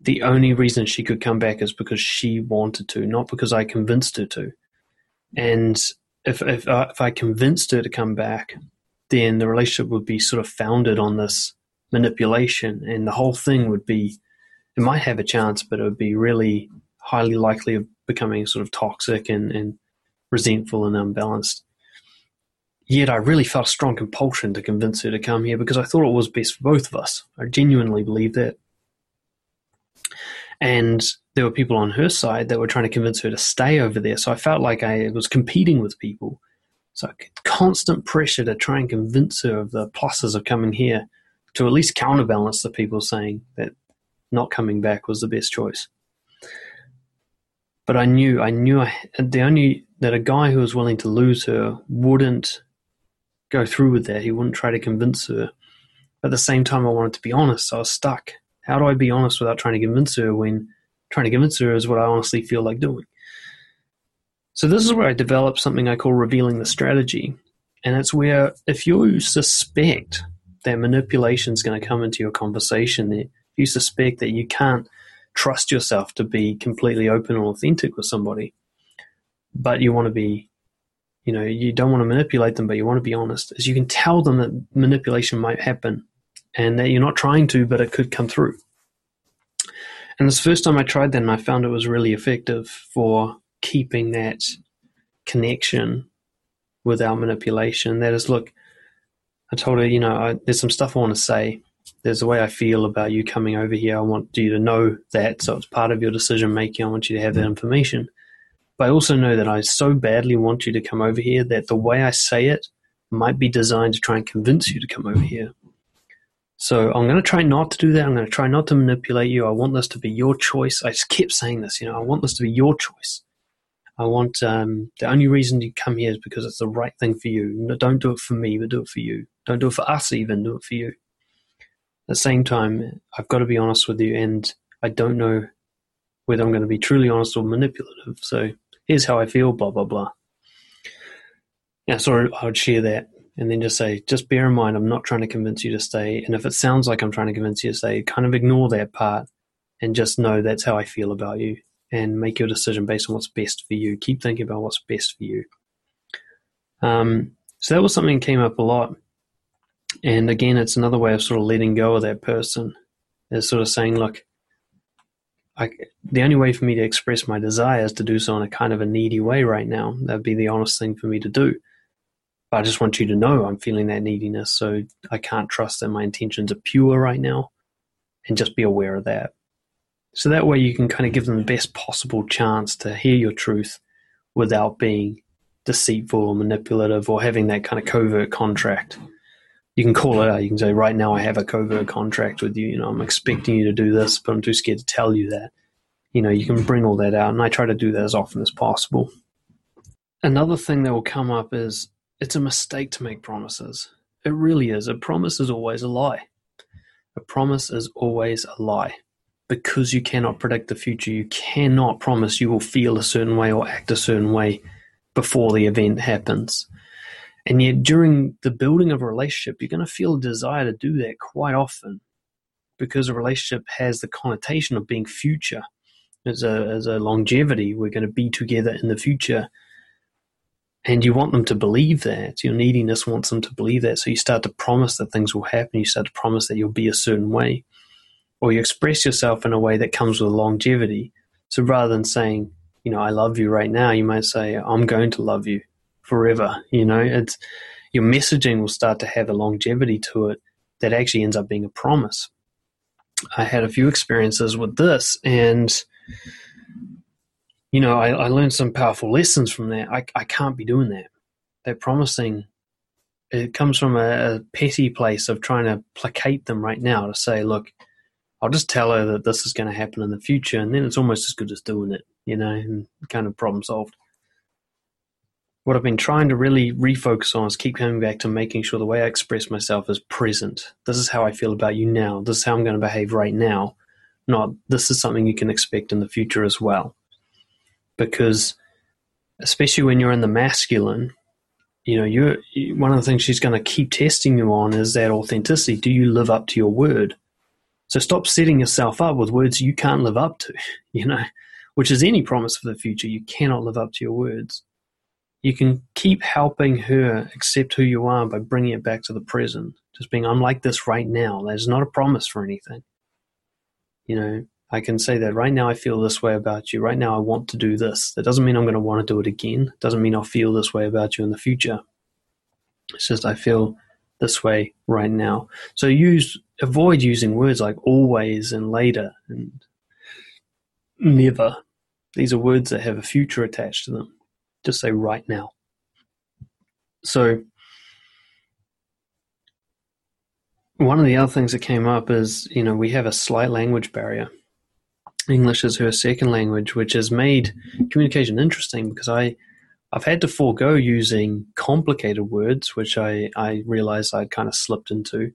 the only reason she could come back is because she wanted to, not because I convinced her to. And if if I, if I convinced her to come back, then the relationship would be sort of founded on this manipulation, and the whole thing would be it might have a chance, but it would be really highly likely of becoming sort of toxic and, and resentful and unbalanced. Yet I really felt a strong compulsion to convince her to come here because I thought it was best for both of us. I genuinely believed that. And there were people on her side that were trying to convince her to stay over there. So I felt like I was competing with people. So constant pressure to try and convince her of the pluses of coming here to at least counterbalance the people saying that not coming back was the best choice. But I knew, I knew I, the only that a guy who was willing to lose her wouldn't go through with that. He wouldn't try to convince her. At the same time, I wanted to be honest. So I was stuck. How do I be honest without trying to convince her when trying to convince her is what I honestly feel like doing? So this is where I developed something I call revealing the strategy. And it's where if you suspect that manipulation is going to come into your conversation, if you suspect that you can't trust yourself to be completely open and authentic with somebody, but you want to be, you know, you don't want to manipulate them, but you want to be honest, is you can tell them that manipulation might happen and that you're not trying to, but it could come through. And this first time I tried that, and I found it was really effective for keeping that connection without manipulation. That is, look, I told her, you know, I, there's some stuff I want to say. There's a way I feel about you coming over here. I want you to know that, so it's part of your decision making. I want you to have that mm. information. But I also know that I so badly want you to come over here that the way I say it might be designed to try and convince you to come over here. So I'm going to try not to do that. I'm going to try not to manipulate you. I want this to be your choice. I just kept saying this, you know, I want this to be your choice. I want um, the only reason you come here is because it's the right thing for you. No, don't do it for me, but do it for you. Don't do it for us, even do it for you. At the same time, I've got to be honest with you, and I don't know whether I'm going to be truly honest or manipulative. So here's how I feel, blah blah blah. Yeah, so I would share that, and then just say, just bear in mind, I'm not trying to convince you to stay. And if it sounds like I'm trying to convince you to stay, kind of ignore that part, and just know that's how I feel about you and make your decision based on what's best for you. Keep thinking about what's best for you. Um, so that was something that came up a lot. And again, it's another way of sort of letting go of that person, is sort of saying, look, I, the only way for me to express my desire is to do so in a kind of a needy way right now. That'd be the honest thing for me to do. But I just want you to know I'm feeling that neediness, so I can't trust that my intentions are pure right now, and just be aware of that. So that way you can kind of give them the best possible chance to hear your truth without being deceitful or manipulative or having that kind of covert contract. You can call it out. You can say, right now I have a covert contract with you. You know, I'm expecting you to do this, but I'm too scared to tell you that. You know, you can bring all that out. And I try to do that as often as possible. Another thing that will come up is it's a mistake to make promises. It really is. A promise is always a lie. A promise is always a lie because you cannot predict the future, you cannot promise you will feel a certain way or act a certain way before the event happens. And yet, during the building of a relationship, you're going to feel a desire to do that quite often because a relationship has the connotation of being future. As a, as a longevity, we're going to be together in the future. And you want them to believe that. Your neediness wants them to believe that. So you start to promise that things will happen. You start to promise that you'll be a certain way or you express yourself in a way that comes with longevity. So rather than saying, you know, I love you right now, you might say, I'm going to love you forever. You know, it's your messaging will start to have a longevity to it that actually ends up being a promise. I had a few experiences with this and you know, I, I learned some powerful lessons from that. I, I can't be doing that. That promising it comes from a, a petty place of trying to placate them right now to say, look, I'll just tell her that this is going to happen in the future, and then it's almost as good as doing it, you know, and kind of problem solved. What I've been trying to really refocus on is keep coming back to making sure the way I express myself is present. This is how I feel about you now. This is how I'm going to behave right now. Not this is something you can expect in the future as well. Because, especially when you're in the masculine, you know, you're one of the things she's going to keep testing you on is that authenticity. Do you live up to your word? So stop setting yourself up with words you can't live up to, [laughs] you know, which is any promise for the future. You cannot live up to your words. You can keep helping her accept who you are by bringing it back to the present. Just being, I'm like this right now. That's not a promise for anything. You know, I can say that right now I feel this way about you. Right now I want to do this. That doesn't mean I'm going to want to do it again. It doesn't mean I'll feel this way about you in the future. It's just I feel this way right now. So use avoid using words like always and later and never. These are words that have a future attached to them. Just say right now. So one of the other things that came up is, you know, we have a slight language barrier. English is her second language, which has made communication interesting because I I've had to forego using complicated words, which I, I realized I'd kind of slipped into,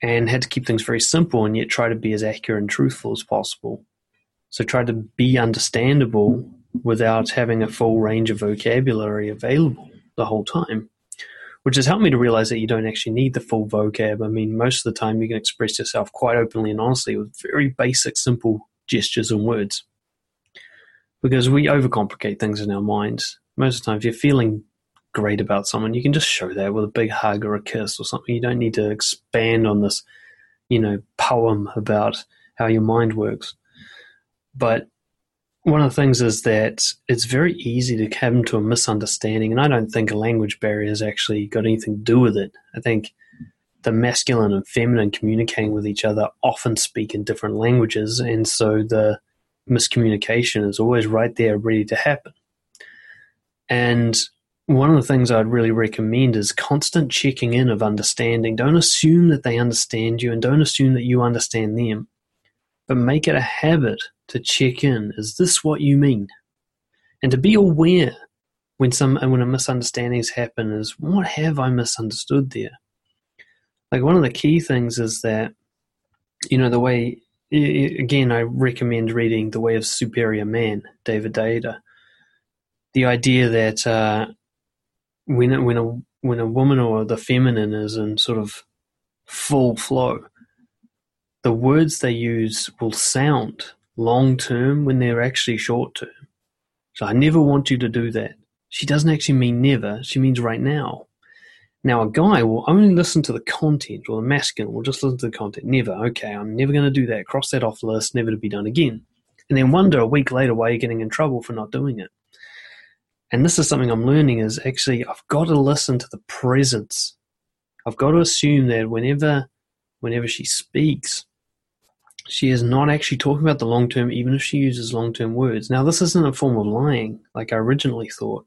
and had to keep things very simple and yet try to be as accurate and truthful as possible. So try to be understandable without having a full range of vocabulary available the whole time, which has helped me to realize that you don't actually need the full vocab. I mean, most of the time you can express yourself quite openly and honestly with very basic, simple gestures and words. Because we overcomplicate things in our minds. Most of the time, if you're feeling great about someone, you can just show that with a big hug or a kiss or something. You don't need to expand on this, you know, poem about how your mind works. But one of the things is that it's very easy to come to a misunderstanding, and I don't think a language barrier has actually got anything to do with it. I think the masculine and feminine communicating with each other often speak in different languages, and so the miscommunication is always right there, ready to happen. And one of the things I'd really recommend is constant checking in of understanding. Don't assume that they understand you, and don't assume that you understand them, but make it a habit to check in. Is this what you mean? And to be aware when some when a misunderstandings happen is what have I misunderstood there? Like one of the key things is that you know the way again I recommend reading The Way of Superior Man, David Deida. The idea that uh, when when a when a woman or the feminine is in sort of full flow, the words they use will sound long term when they're actually short term. So I never want you to do that. She doesn't actually mean never, she means right now. Now, a guy will only listen to the content, or the masculine will just listen to the content. Never, okay, I'm never going to do that. Cross that off list, never to be done again. And then wonder a week later why you're getting in trouble for not doing it. And this is something I'm learning is actually I've got to listen to the presence. I've got to assume that whenever whenever she speaks, she is not actually talking about the long term, even if she uses long term words. Now, this isn't a form of lying like I originally thought.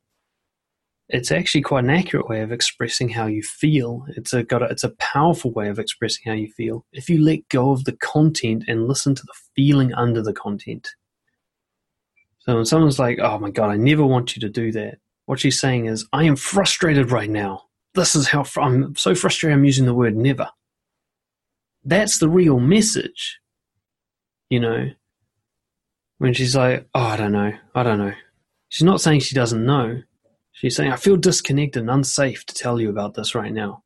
It's actually quite an accurate way of expressing how you feel. It's a got a, it's a powerful way of expressing how you feel if you let go of the content and listen to the feeling under the content. So when someone's like, "Oh my god, I never want you to do that," what she's saying is, "I am frustrated right now. This is how fr- I'm so frustrated. I'm using the word never." That's the real message you know, when she's like, oh, I don't know, I don't know. She's not saying she doesn't know. She's saying, I feel disconnected and unsafe to tell you about this right now.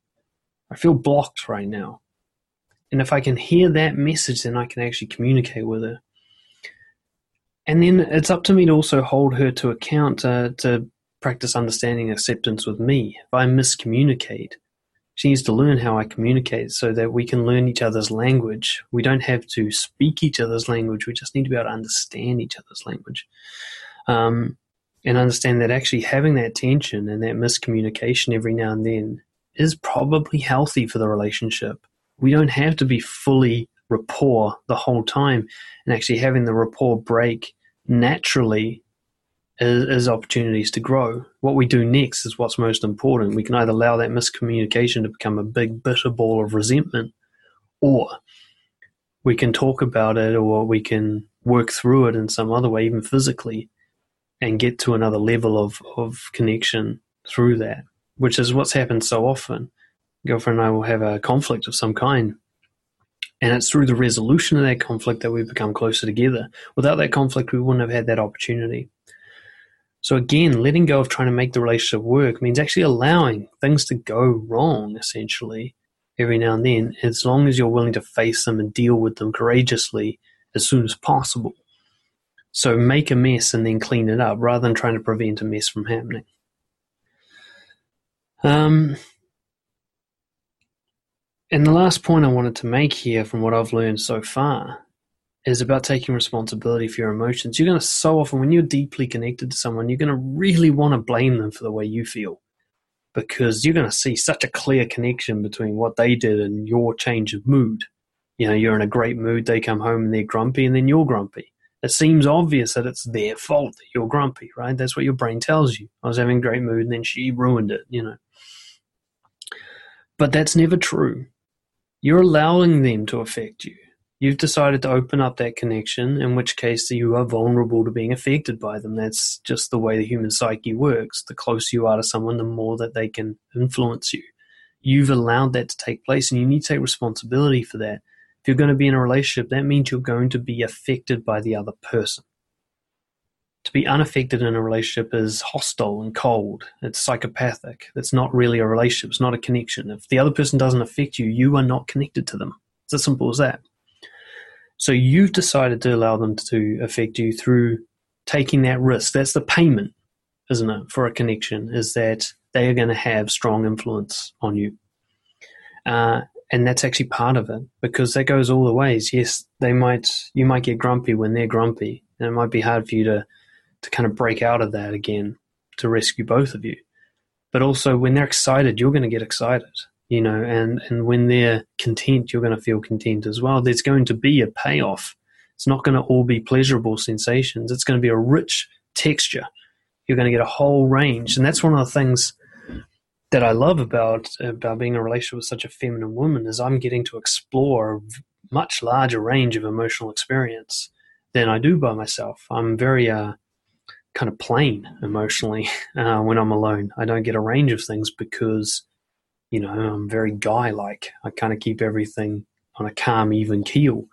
I feel blocked right now. And if I can hear that message, then I can actually communicate with her. And then it's up to me to also hold her to account uh, to practice understanding acceptance with me. If I miscommunicate, she needs to learn how I communicate so that we can learn each other's language. We don't have to speak each other's language. We just need to be able to understand each other's language. Um, and understand that actually having that tension and that miscommunication every now and then is probably healthy for the relationship. We don't have to be fully rapport the whole time, and actually having the rapport break naturally is, is opportunities to grow. What we do next is what's most important. We can either allow that miscommunication to become a big bitter ball of resentment, or we can talk about it, or we can work through it in some other way, even physically, and get to another level of, of connection through that, which is what's happened so often. Girlfriend and I will have a conflict of some kind. And it's through the resolution of that conflict that we've become closer together. Without that conflict, we wouldn't have had that opportunity. So again, letting go of trying to make the relationship work means actually allowing things to go wrong, essentially, every now and then, as long as you're willing to face them and deal with them courageously as soon as possible. So make a mess and then clean it up rather than trying to prevent a mess from happening. Um, and the last point I wanted to make here from what I've learned so far is about taking responsibility for your emotions. You're going to so often, when you're deeply connected to someone, you're going to really want to blame them for the way you feel because you're going to see such a clear connection between what they did and your change of mood. You know, you're in a great mood, they come home and they're grumpy, and then you're grumpy. It seems obvious that it's their fault that you're grumpy, right? That's what your brain tells you. I was having a great mood and then she ruined it, you know. But that's never true. You're allowing them to affect you You've decided to open up that connection, in which case you are vulnerable to being affected by them. That's just the way the human psyche works. The closer you are to someone, the more that they can influence you. You've allowed that to take place, and you need to take responsibility for that. If you're going to be in a relationship, that means you're going to be affected by the other person. To be unaffected in a relationship is hostile and cold. It's psychopathic. It's not really a relationship. It's not a connection. If the other person doesn't affect you, you are not connected to them. It's as simple as that. So you've decided to allow them to affect you through taking that risk. That's the payment, isn't it, for a connection, is that they are going to have strong influence on you. Uh, and that's actually part of it because that goes all the ways. Yes, they might, you might get grumpy when they're grumpy, and it might be hard for you to, to kind of break out of that again to rescue both of you. But also, when they're excited, you're going to get excited you know, and, and when they're content, you're going to feel content as well. There's going to be a payoff. It's not going to all be pleasurable sensations. It's going to be a rich texture. You're going to get a whole range. And that's one of the things that I love about about being in a relationship with such a feminine woman is I'm getting to explore a much larger range of emotional experience than I do by myself. I'm very uh, kind of plain emotionally [laughs] uh, when I'm alone. I don't get a range of things because you know, I'm very guy like. I kind of keep everything on a calm, even keel,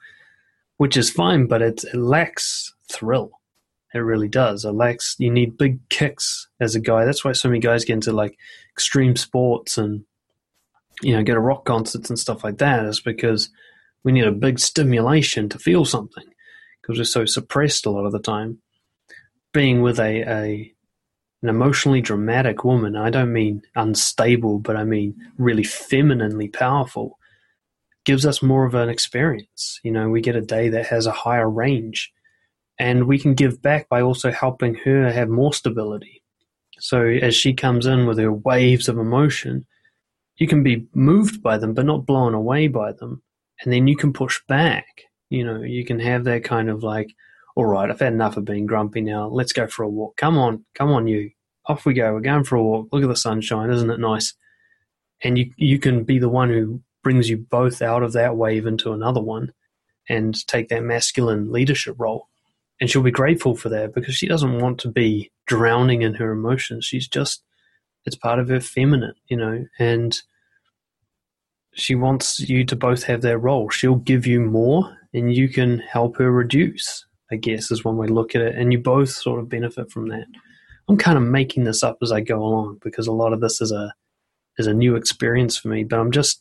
which is fine, but it, it lacks thrill. It really does. It lacks, you need big kicks as a guy. That's why so many guys get into like extreme sports and, you know, go to rock concerts and stuff like that, is because we need a big stimulation to feel something because we're so suppressed a lot of the time. Being with a, a an emotionally dramatic woman. I don't mean unstable, but I mean really femininely powerful. Gives us more of an experience. You know, we get a day that has a higher range, and we can give back by also helping her have more stability. So as she comes in with her waves of emotion, you can be moved by them, but not blown away by them. And then you can push back. You know, you can have that kind of like, all right, I've had enough of being grumpy now. Let's go for a walk. Come on, come on, you. Off we go. We're going for a walk. Look at the sunshine. Isn't it nice? And you, you can be the one who brings you both out of that wave into another one and take that masculine leadership role. And she'll be grateful for that because she doesn't want to be drowning in her emotions. She's just, it's part of her feminine, you know, and she wants you to both have that role. She'll give you more and you can help her reduce. I guess is one way to look at it, and you both sort of benefit from that. I'm kind of making this up as I go along because a lot of this is a is a new experience for me. But I'm just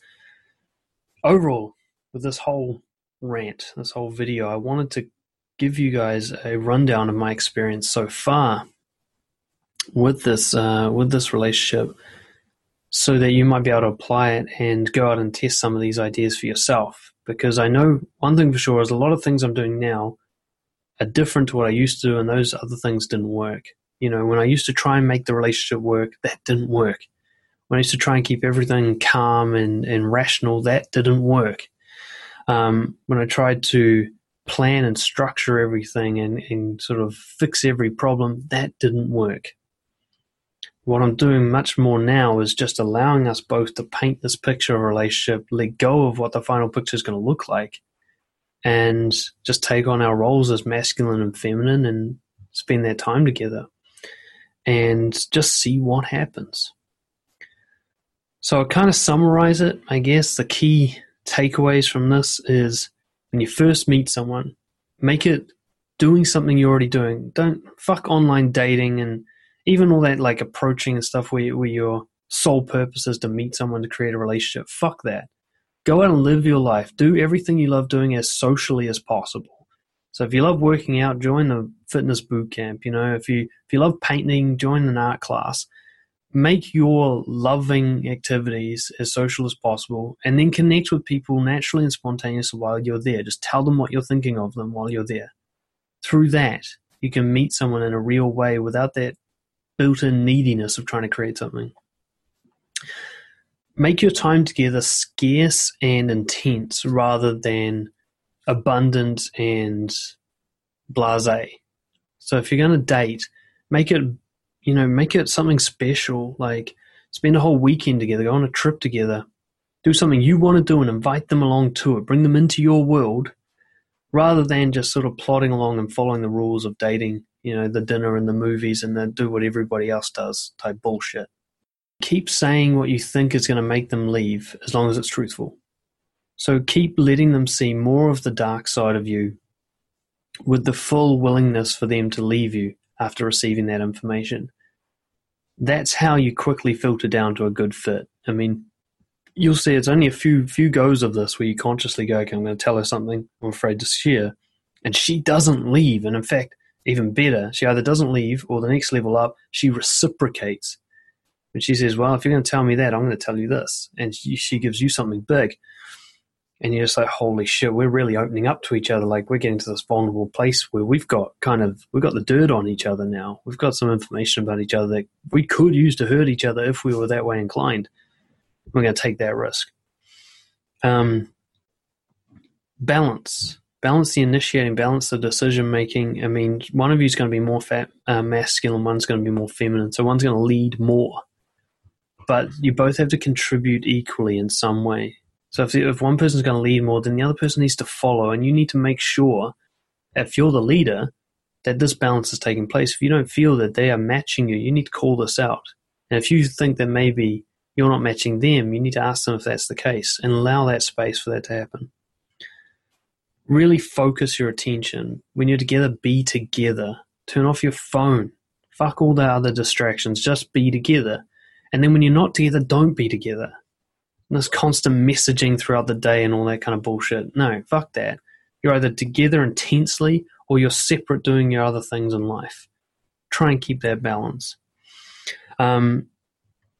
overall with this whole rant, this whole video, I wanted to give you guys a rundown of my experience so far with this uh, with this relationship, so that you might be able to apply it and go out and test some of these ideas for yourself. Because I know one thing for sure is a lot of things I'm doing now are different to what I used to, do and those other things didn't work. You know, when I used to try and make the relationship work, that didn't work. When I used to try and keep everything calm and, and rational, that didn't work. Um, when I tried to plan and structure everything and, and sort of fix every problem, that didn't work. What I'm doing much more now is just allowing us both to paint this picture of a relationship, let go of what the final picture is going to look like, and just take on our roles as masculine and feminine and spend that time together and just see what happens. So I'll kind of summarize it. I guess the key takeaways from this is when you first meet someone, make it doing something you're already doing. Don't fuck online dating and even all that like approaching and stuff where, where your sole purpose is to meet someone to create a relationship. Fuck that. Go out and live your life. Do everything you love doing as socially as possible. So if you love working out, join the fitness boot camp. You know, if you if you love painting, join an art class. Make your loving activities as social as possible, and then connect with people naturally and spontaneously while you're there. Just tell them what you're thinking of them while you're there. Through that, you can meet someone in a real way without that built-in neediness of trying to create something. Make your time together scarce and intense rather than abundant and blase. So if you're going to date, make it, you know, make it something special. Like spend a whole weekend together, go on a trip together, do something you want to do and invite them along to it. Bring them into your world rather than just sort of plodding along and following the rules of dating, you know, the dinner and the movies and then do what everybody else does type bullshit. Keep saying what you think is going to make them leave as long as it's truthful. So keep letting them see more of the dark side of you with the full willingness for them to leave you after receiving that information. That's how you quickly filter down to a good fit. I mean, you'll see it's only a few few goes of this where you consciously go, okay, I'm going to tell her something I'm afraid to share, and she doesn't leave. And in fact, even better, she either doesn't leave or the next level up, she reciprocates. And she says, well, if you're going to tell me that, I'm going to tell you this. And she, gives you something big and you're just like, holy shit, we're really opening up to each other. Like we're getting to this vulnerable place where we've got kind of we've got the dirt on each other now. We've got some information about each other that we could use to hurt each other if we were that way inclined. We're going to take that risk. Um, balance, balance the initiating, balance the decision making. I mean, one of you is going to be more fat, uh, masculine, one's going to be more feminine. So one's going to lead more, but you both have to contribute equally in some way so if, if one person's going to lead more, then the other person needs to follow, and you need to make sure, if you're the leader, that this balance is taking place. If you don't feel that they are matching you, you need to call this out. And if you think that maybe you're not matching them, you need to ask them if that's the case and allow that space for that to happen. Really focus your attention. When you're together, be together. Turn off your phone. Fuck all the other distractions. Just be together. And then when you're not together, don't be together And this constant messaging throughout the day and all that kind of bullshit. No, fuck that. You're either together intensely or you're separate doing your other things in life. Try and keep that balance. Um,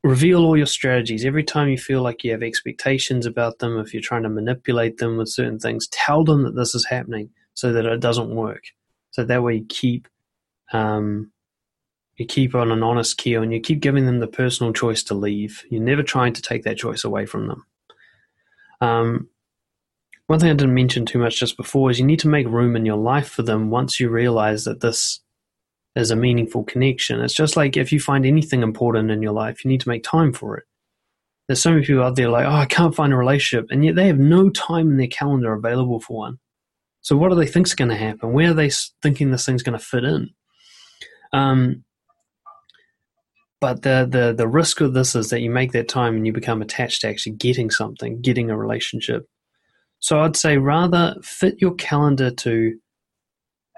reveal all your strategies. Every time you feel like you have expectations about them, if you're trying to manipulate them with certain things, tell them that this is happening so that it doesn't work. So that way you keep um, you keep on an honest keel and you keep giving them the personal choice to leave. You're never trying to take that choice away from them. Um, one thing I didn't mention too much just before is you need to make room in your life for them once you realize that this is a meaningful connection. It's just like if you find anything important in your life, you need to make time for it. There's so many people out there like, oh, I can't find a relationship, and yet they have no time in their calendar available for one. So what do they think is going to happen? Where are they thinking this thing's going to fit in? Um, but the, the the risk of this is that you make that time and you become attached to actually getting something, getting a relationship. So I'd say rather fit your calendar to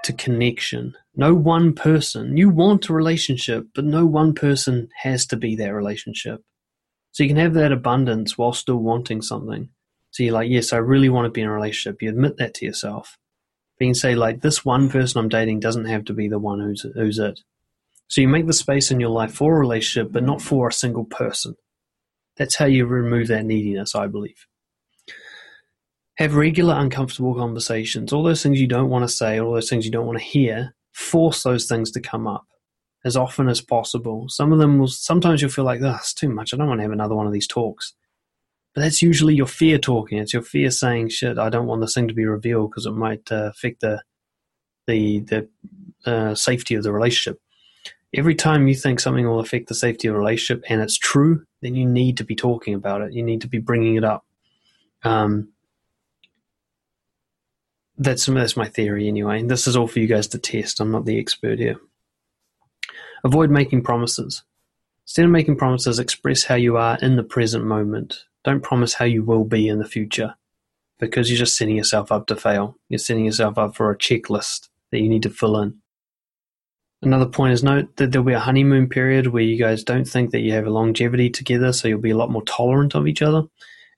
to connection. No one person. You want a relationship, but no one person has to be that relationship. So you can have that abundance while still wanting something. So you're like, yes, I really want to be in a relationship. You admit that to yourself. But you can say, like, this one person I'm dating doesn't have to be the one who's who's it. So you make the space in your life for a relationship, but not for a single person. That's how you remove that neediness, I believe. Have regular uncomfortable conversations. All those things you don't want to say, all those things you don't want to hear, force those things to come up as often as possible. Some of them will, sometimes you'll feel like, oh, it's too much. I don't want to have another one of these talks. But that's usually your fear talking. It's your fear saying, shit, I don't want this thing to be revealed because it might uh, affect the, the, the uh, safety of the relationship every time you think something will affect the safety of a relationship and it's true, then you need to be talking about it. You need to be bringing it up. Um, that's that's my theory anyway. This is all for you guys to test. I'm not the expert here. Avoid making promises. Instead of making promises, express how you are in the present moment. Don't promise how you will be in the future because you're just setting yourself up to fail. You're setting yourself up for a checklist that you need to fill in. Another point is note that there'll be a honeymoon period where you guys don't think that you have a longevity together, so you'll be a lot more tolerant of each other.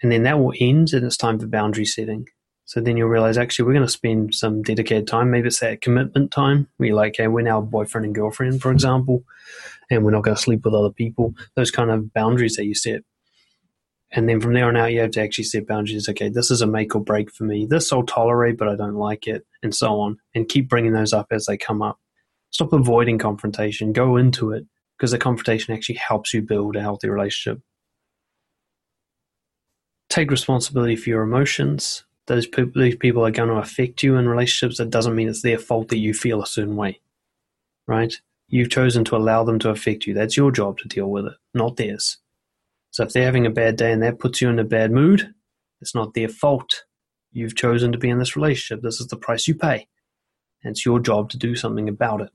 And then that will end and it's time for boundary setting. So then you'll realize actually we're going to spend some dedicated time. Maybe it's that commitment time where you're like, hey, we're now boyfriend and girlfriend, for example, and we're not going to sleep with other people. Those kind of boundaries that you set. And then from there on out, you have to actually set boundaries. Okay, this is a make or break for me. This I'll tolerate, but I don't like it, and so on. And keep bringing those up as they come up. Stop avoiding confrontation. Go into it because the confrontation actually helps you build a healthy relationship. Take responsibility for your emotions. Those people, these people are going to affect you in relationships. That doesn't mean it's their fault that you feel a certain way, right? You've chosen to allow them to affect you. That's your job to deal with it, not theirs. So if they're having a bad day and that puts you in a bad mood, it's not their fault. You've chosen to be in this relationship. This is the price you pay. And it's your job to do something about it.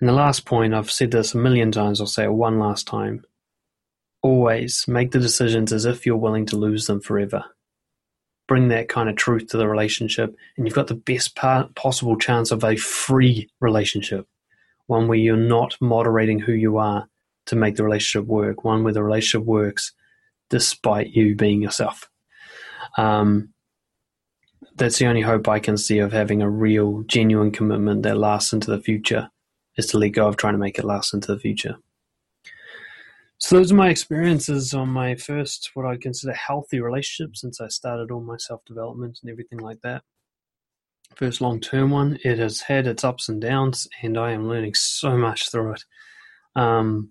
And the last point, I've said this a million times, I'll say it one last time. Always make the decisions as if you're willing to lose them forever. Bring that kind of truth to the relationship, and you've got the best possible chance of a free relationship. One where you're not moderating who you are to make the relationship work. One where the relationship works despite you being yourself. Um, that's the only hope I can see of having a real, genuine commitment that lasts into the future is to let go of trying to make it last into the future. So those are my experiences on my first, what I consider healthy relationship since I started all my self development and everything like that. First long term one. It has had its ups and downs, and I am learning so much through it. Um,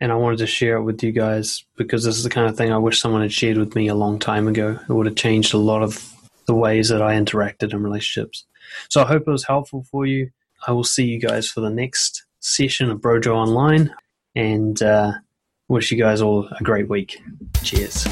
and I wanted to share it with you guys because this is the kind of thing I wish someone had shared with me a long time ago. It would have changed a lot of the ways that I interacted in relationships. So I hope it was helpful for you. I will see you guys for the next session of Brojo Online and uh, wish you guys all a great week. Cheers.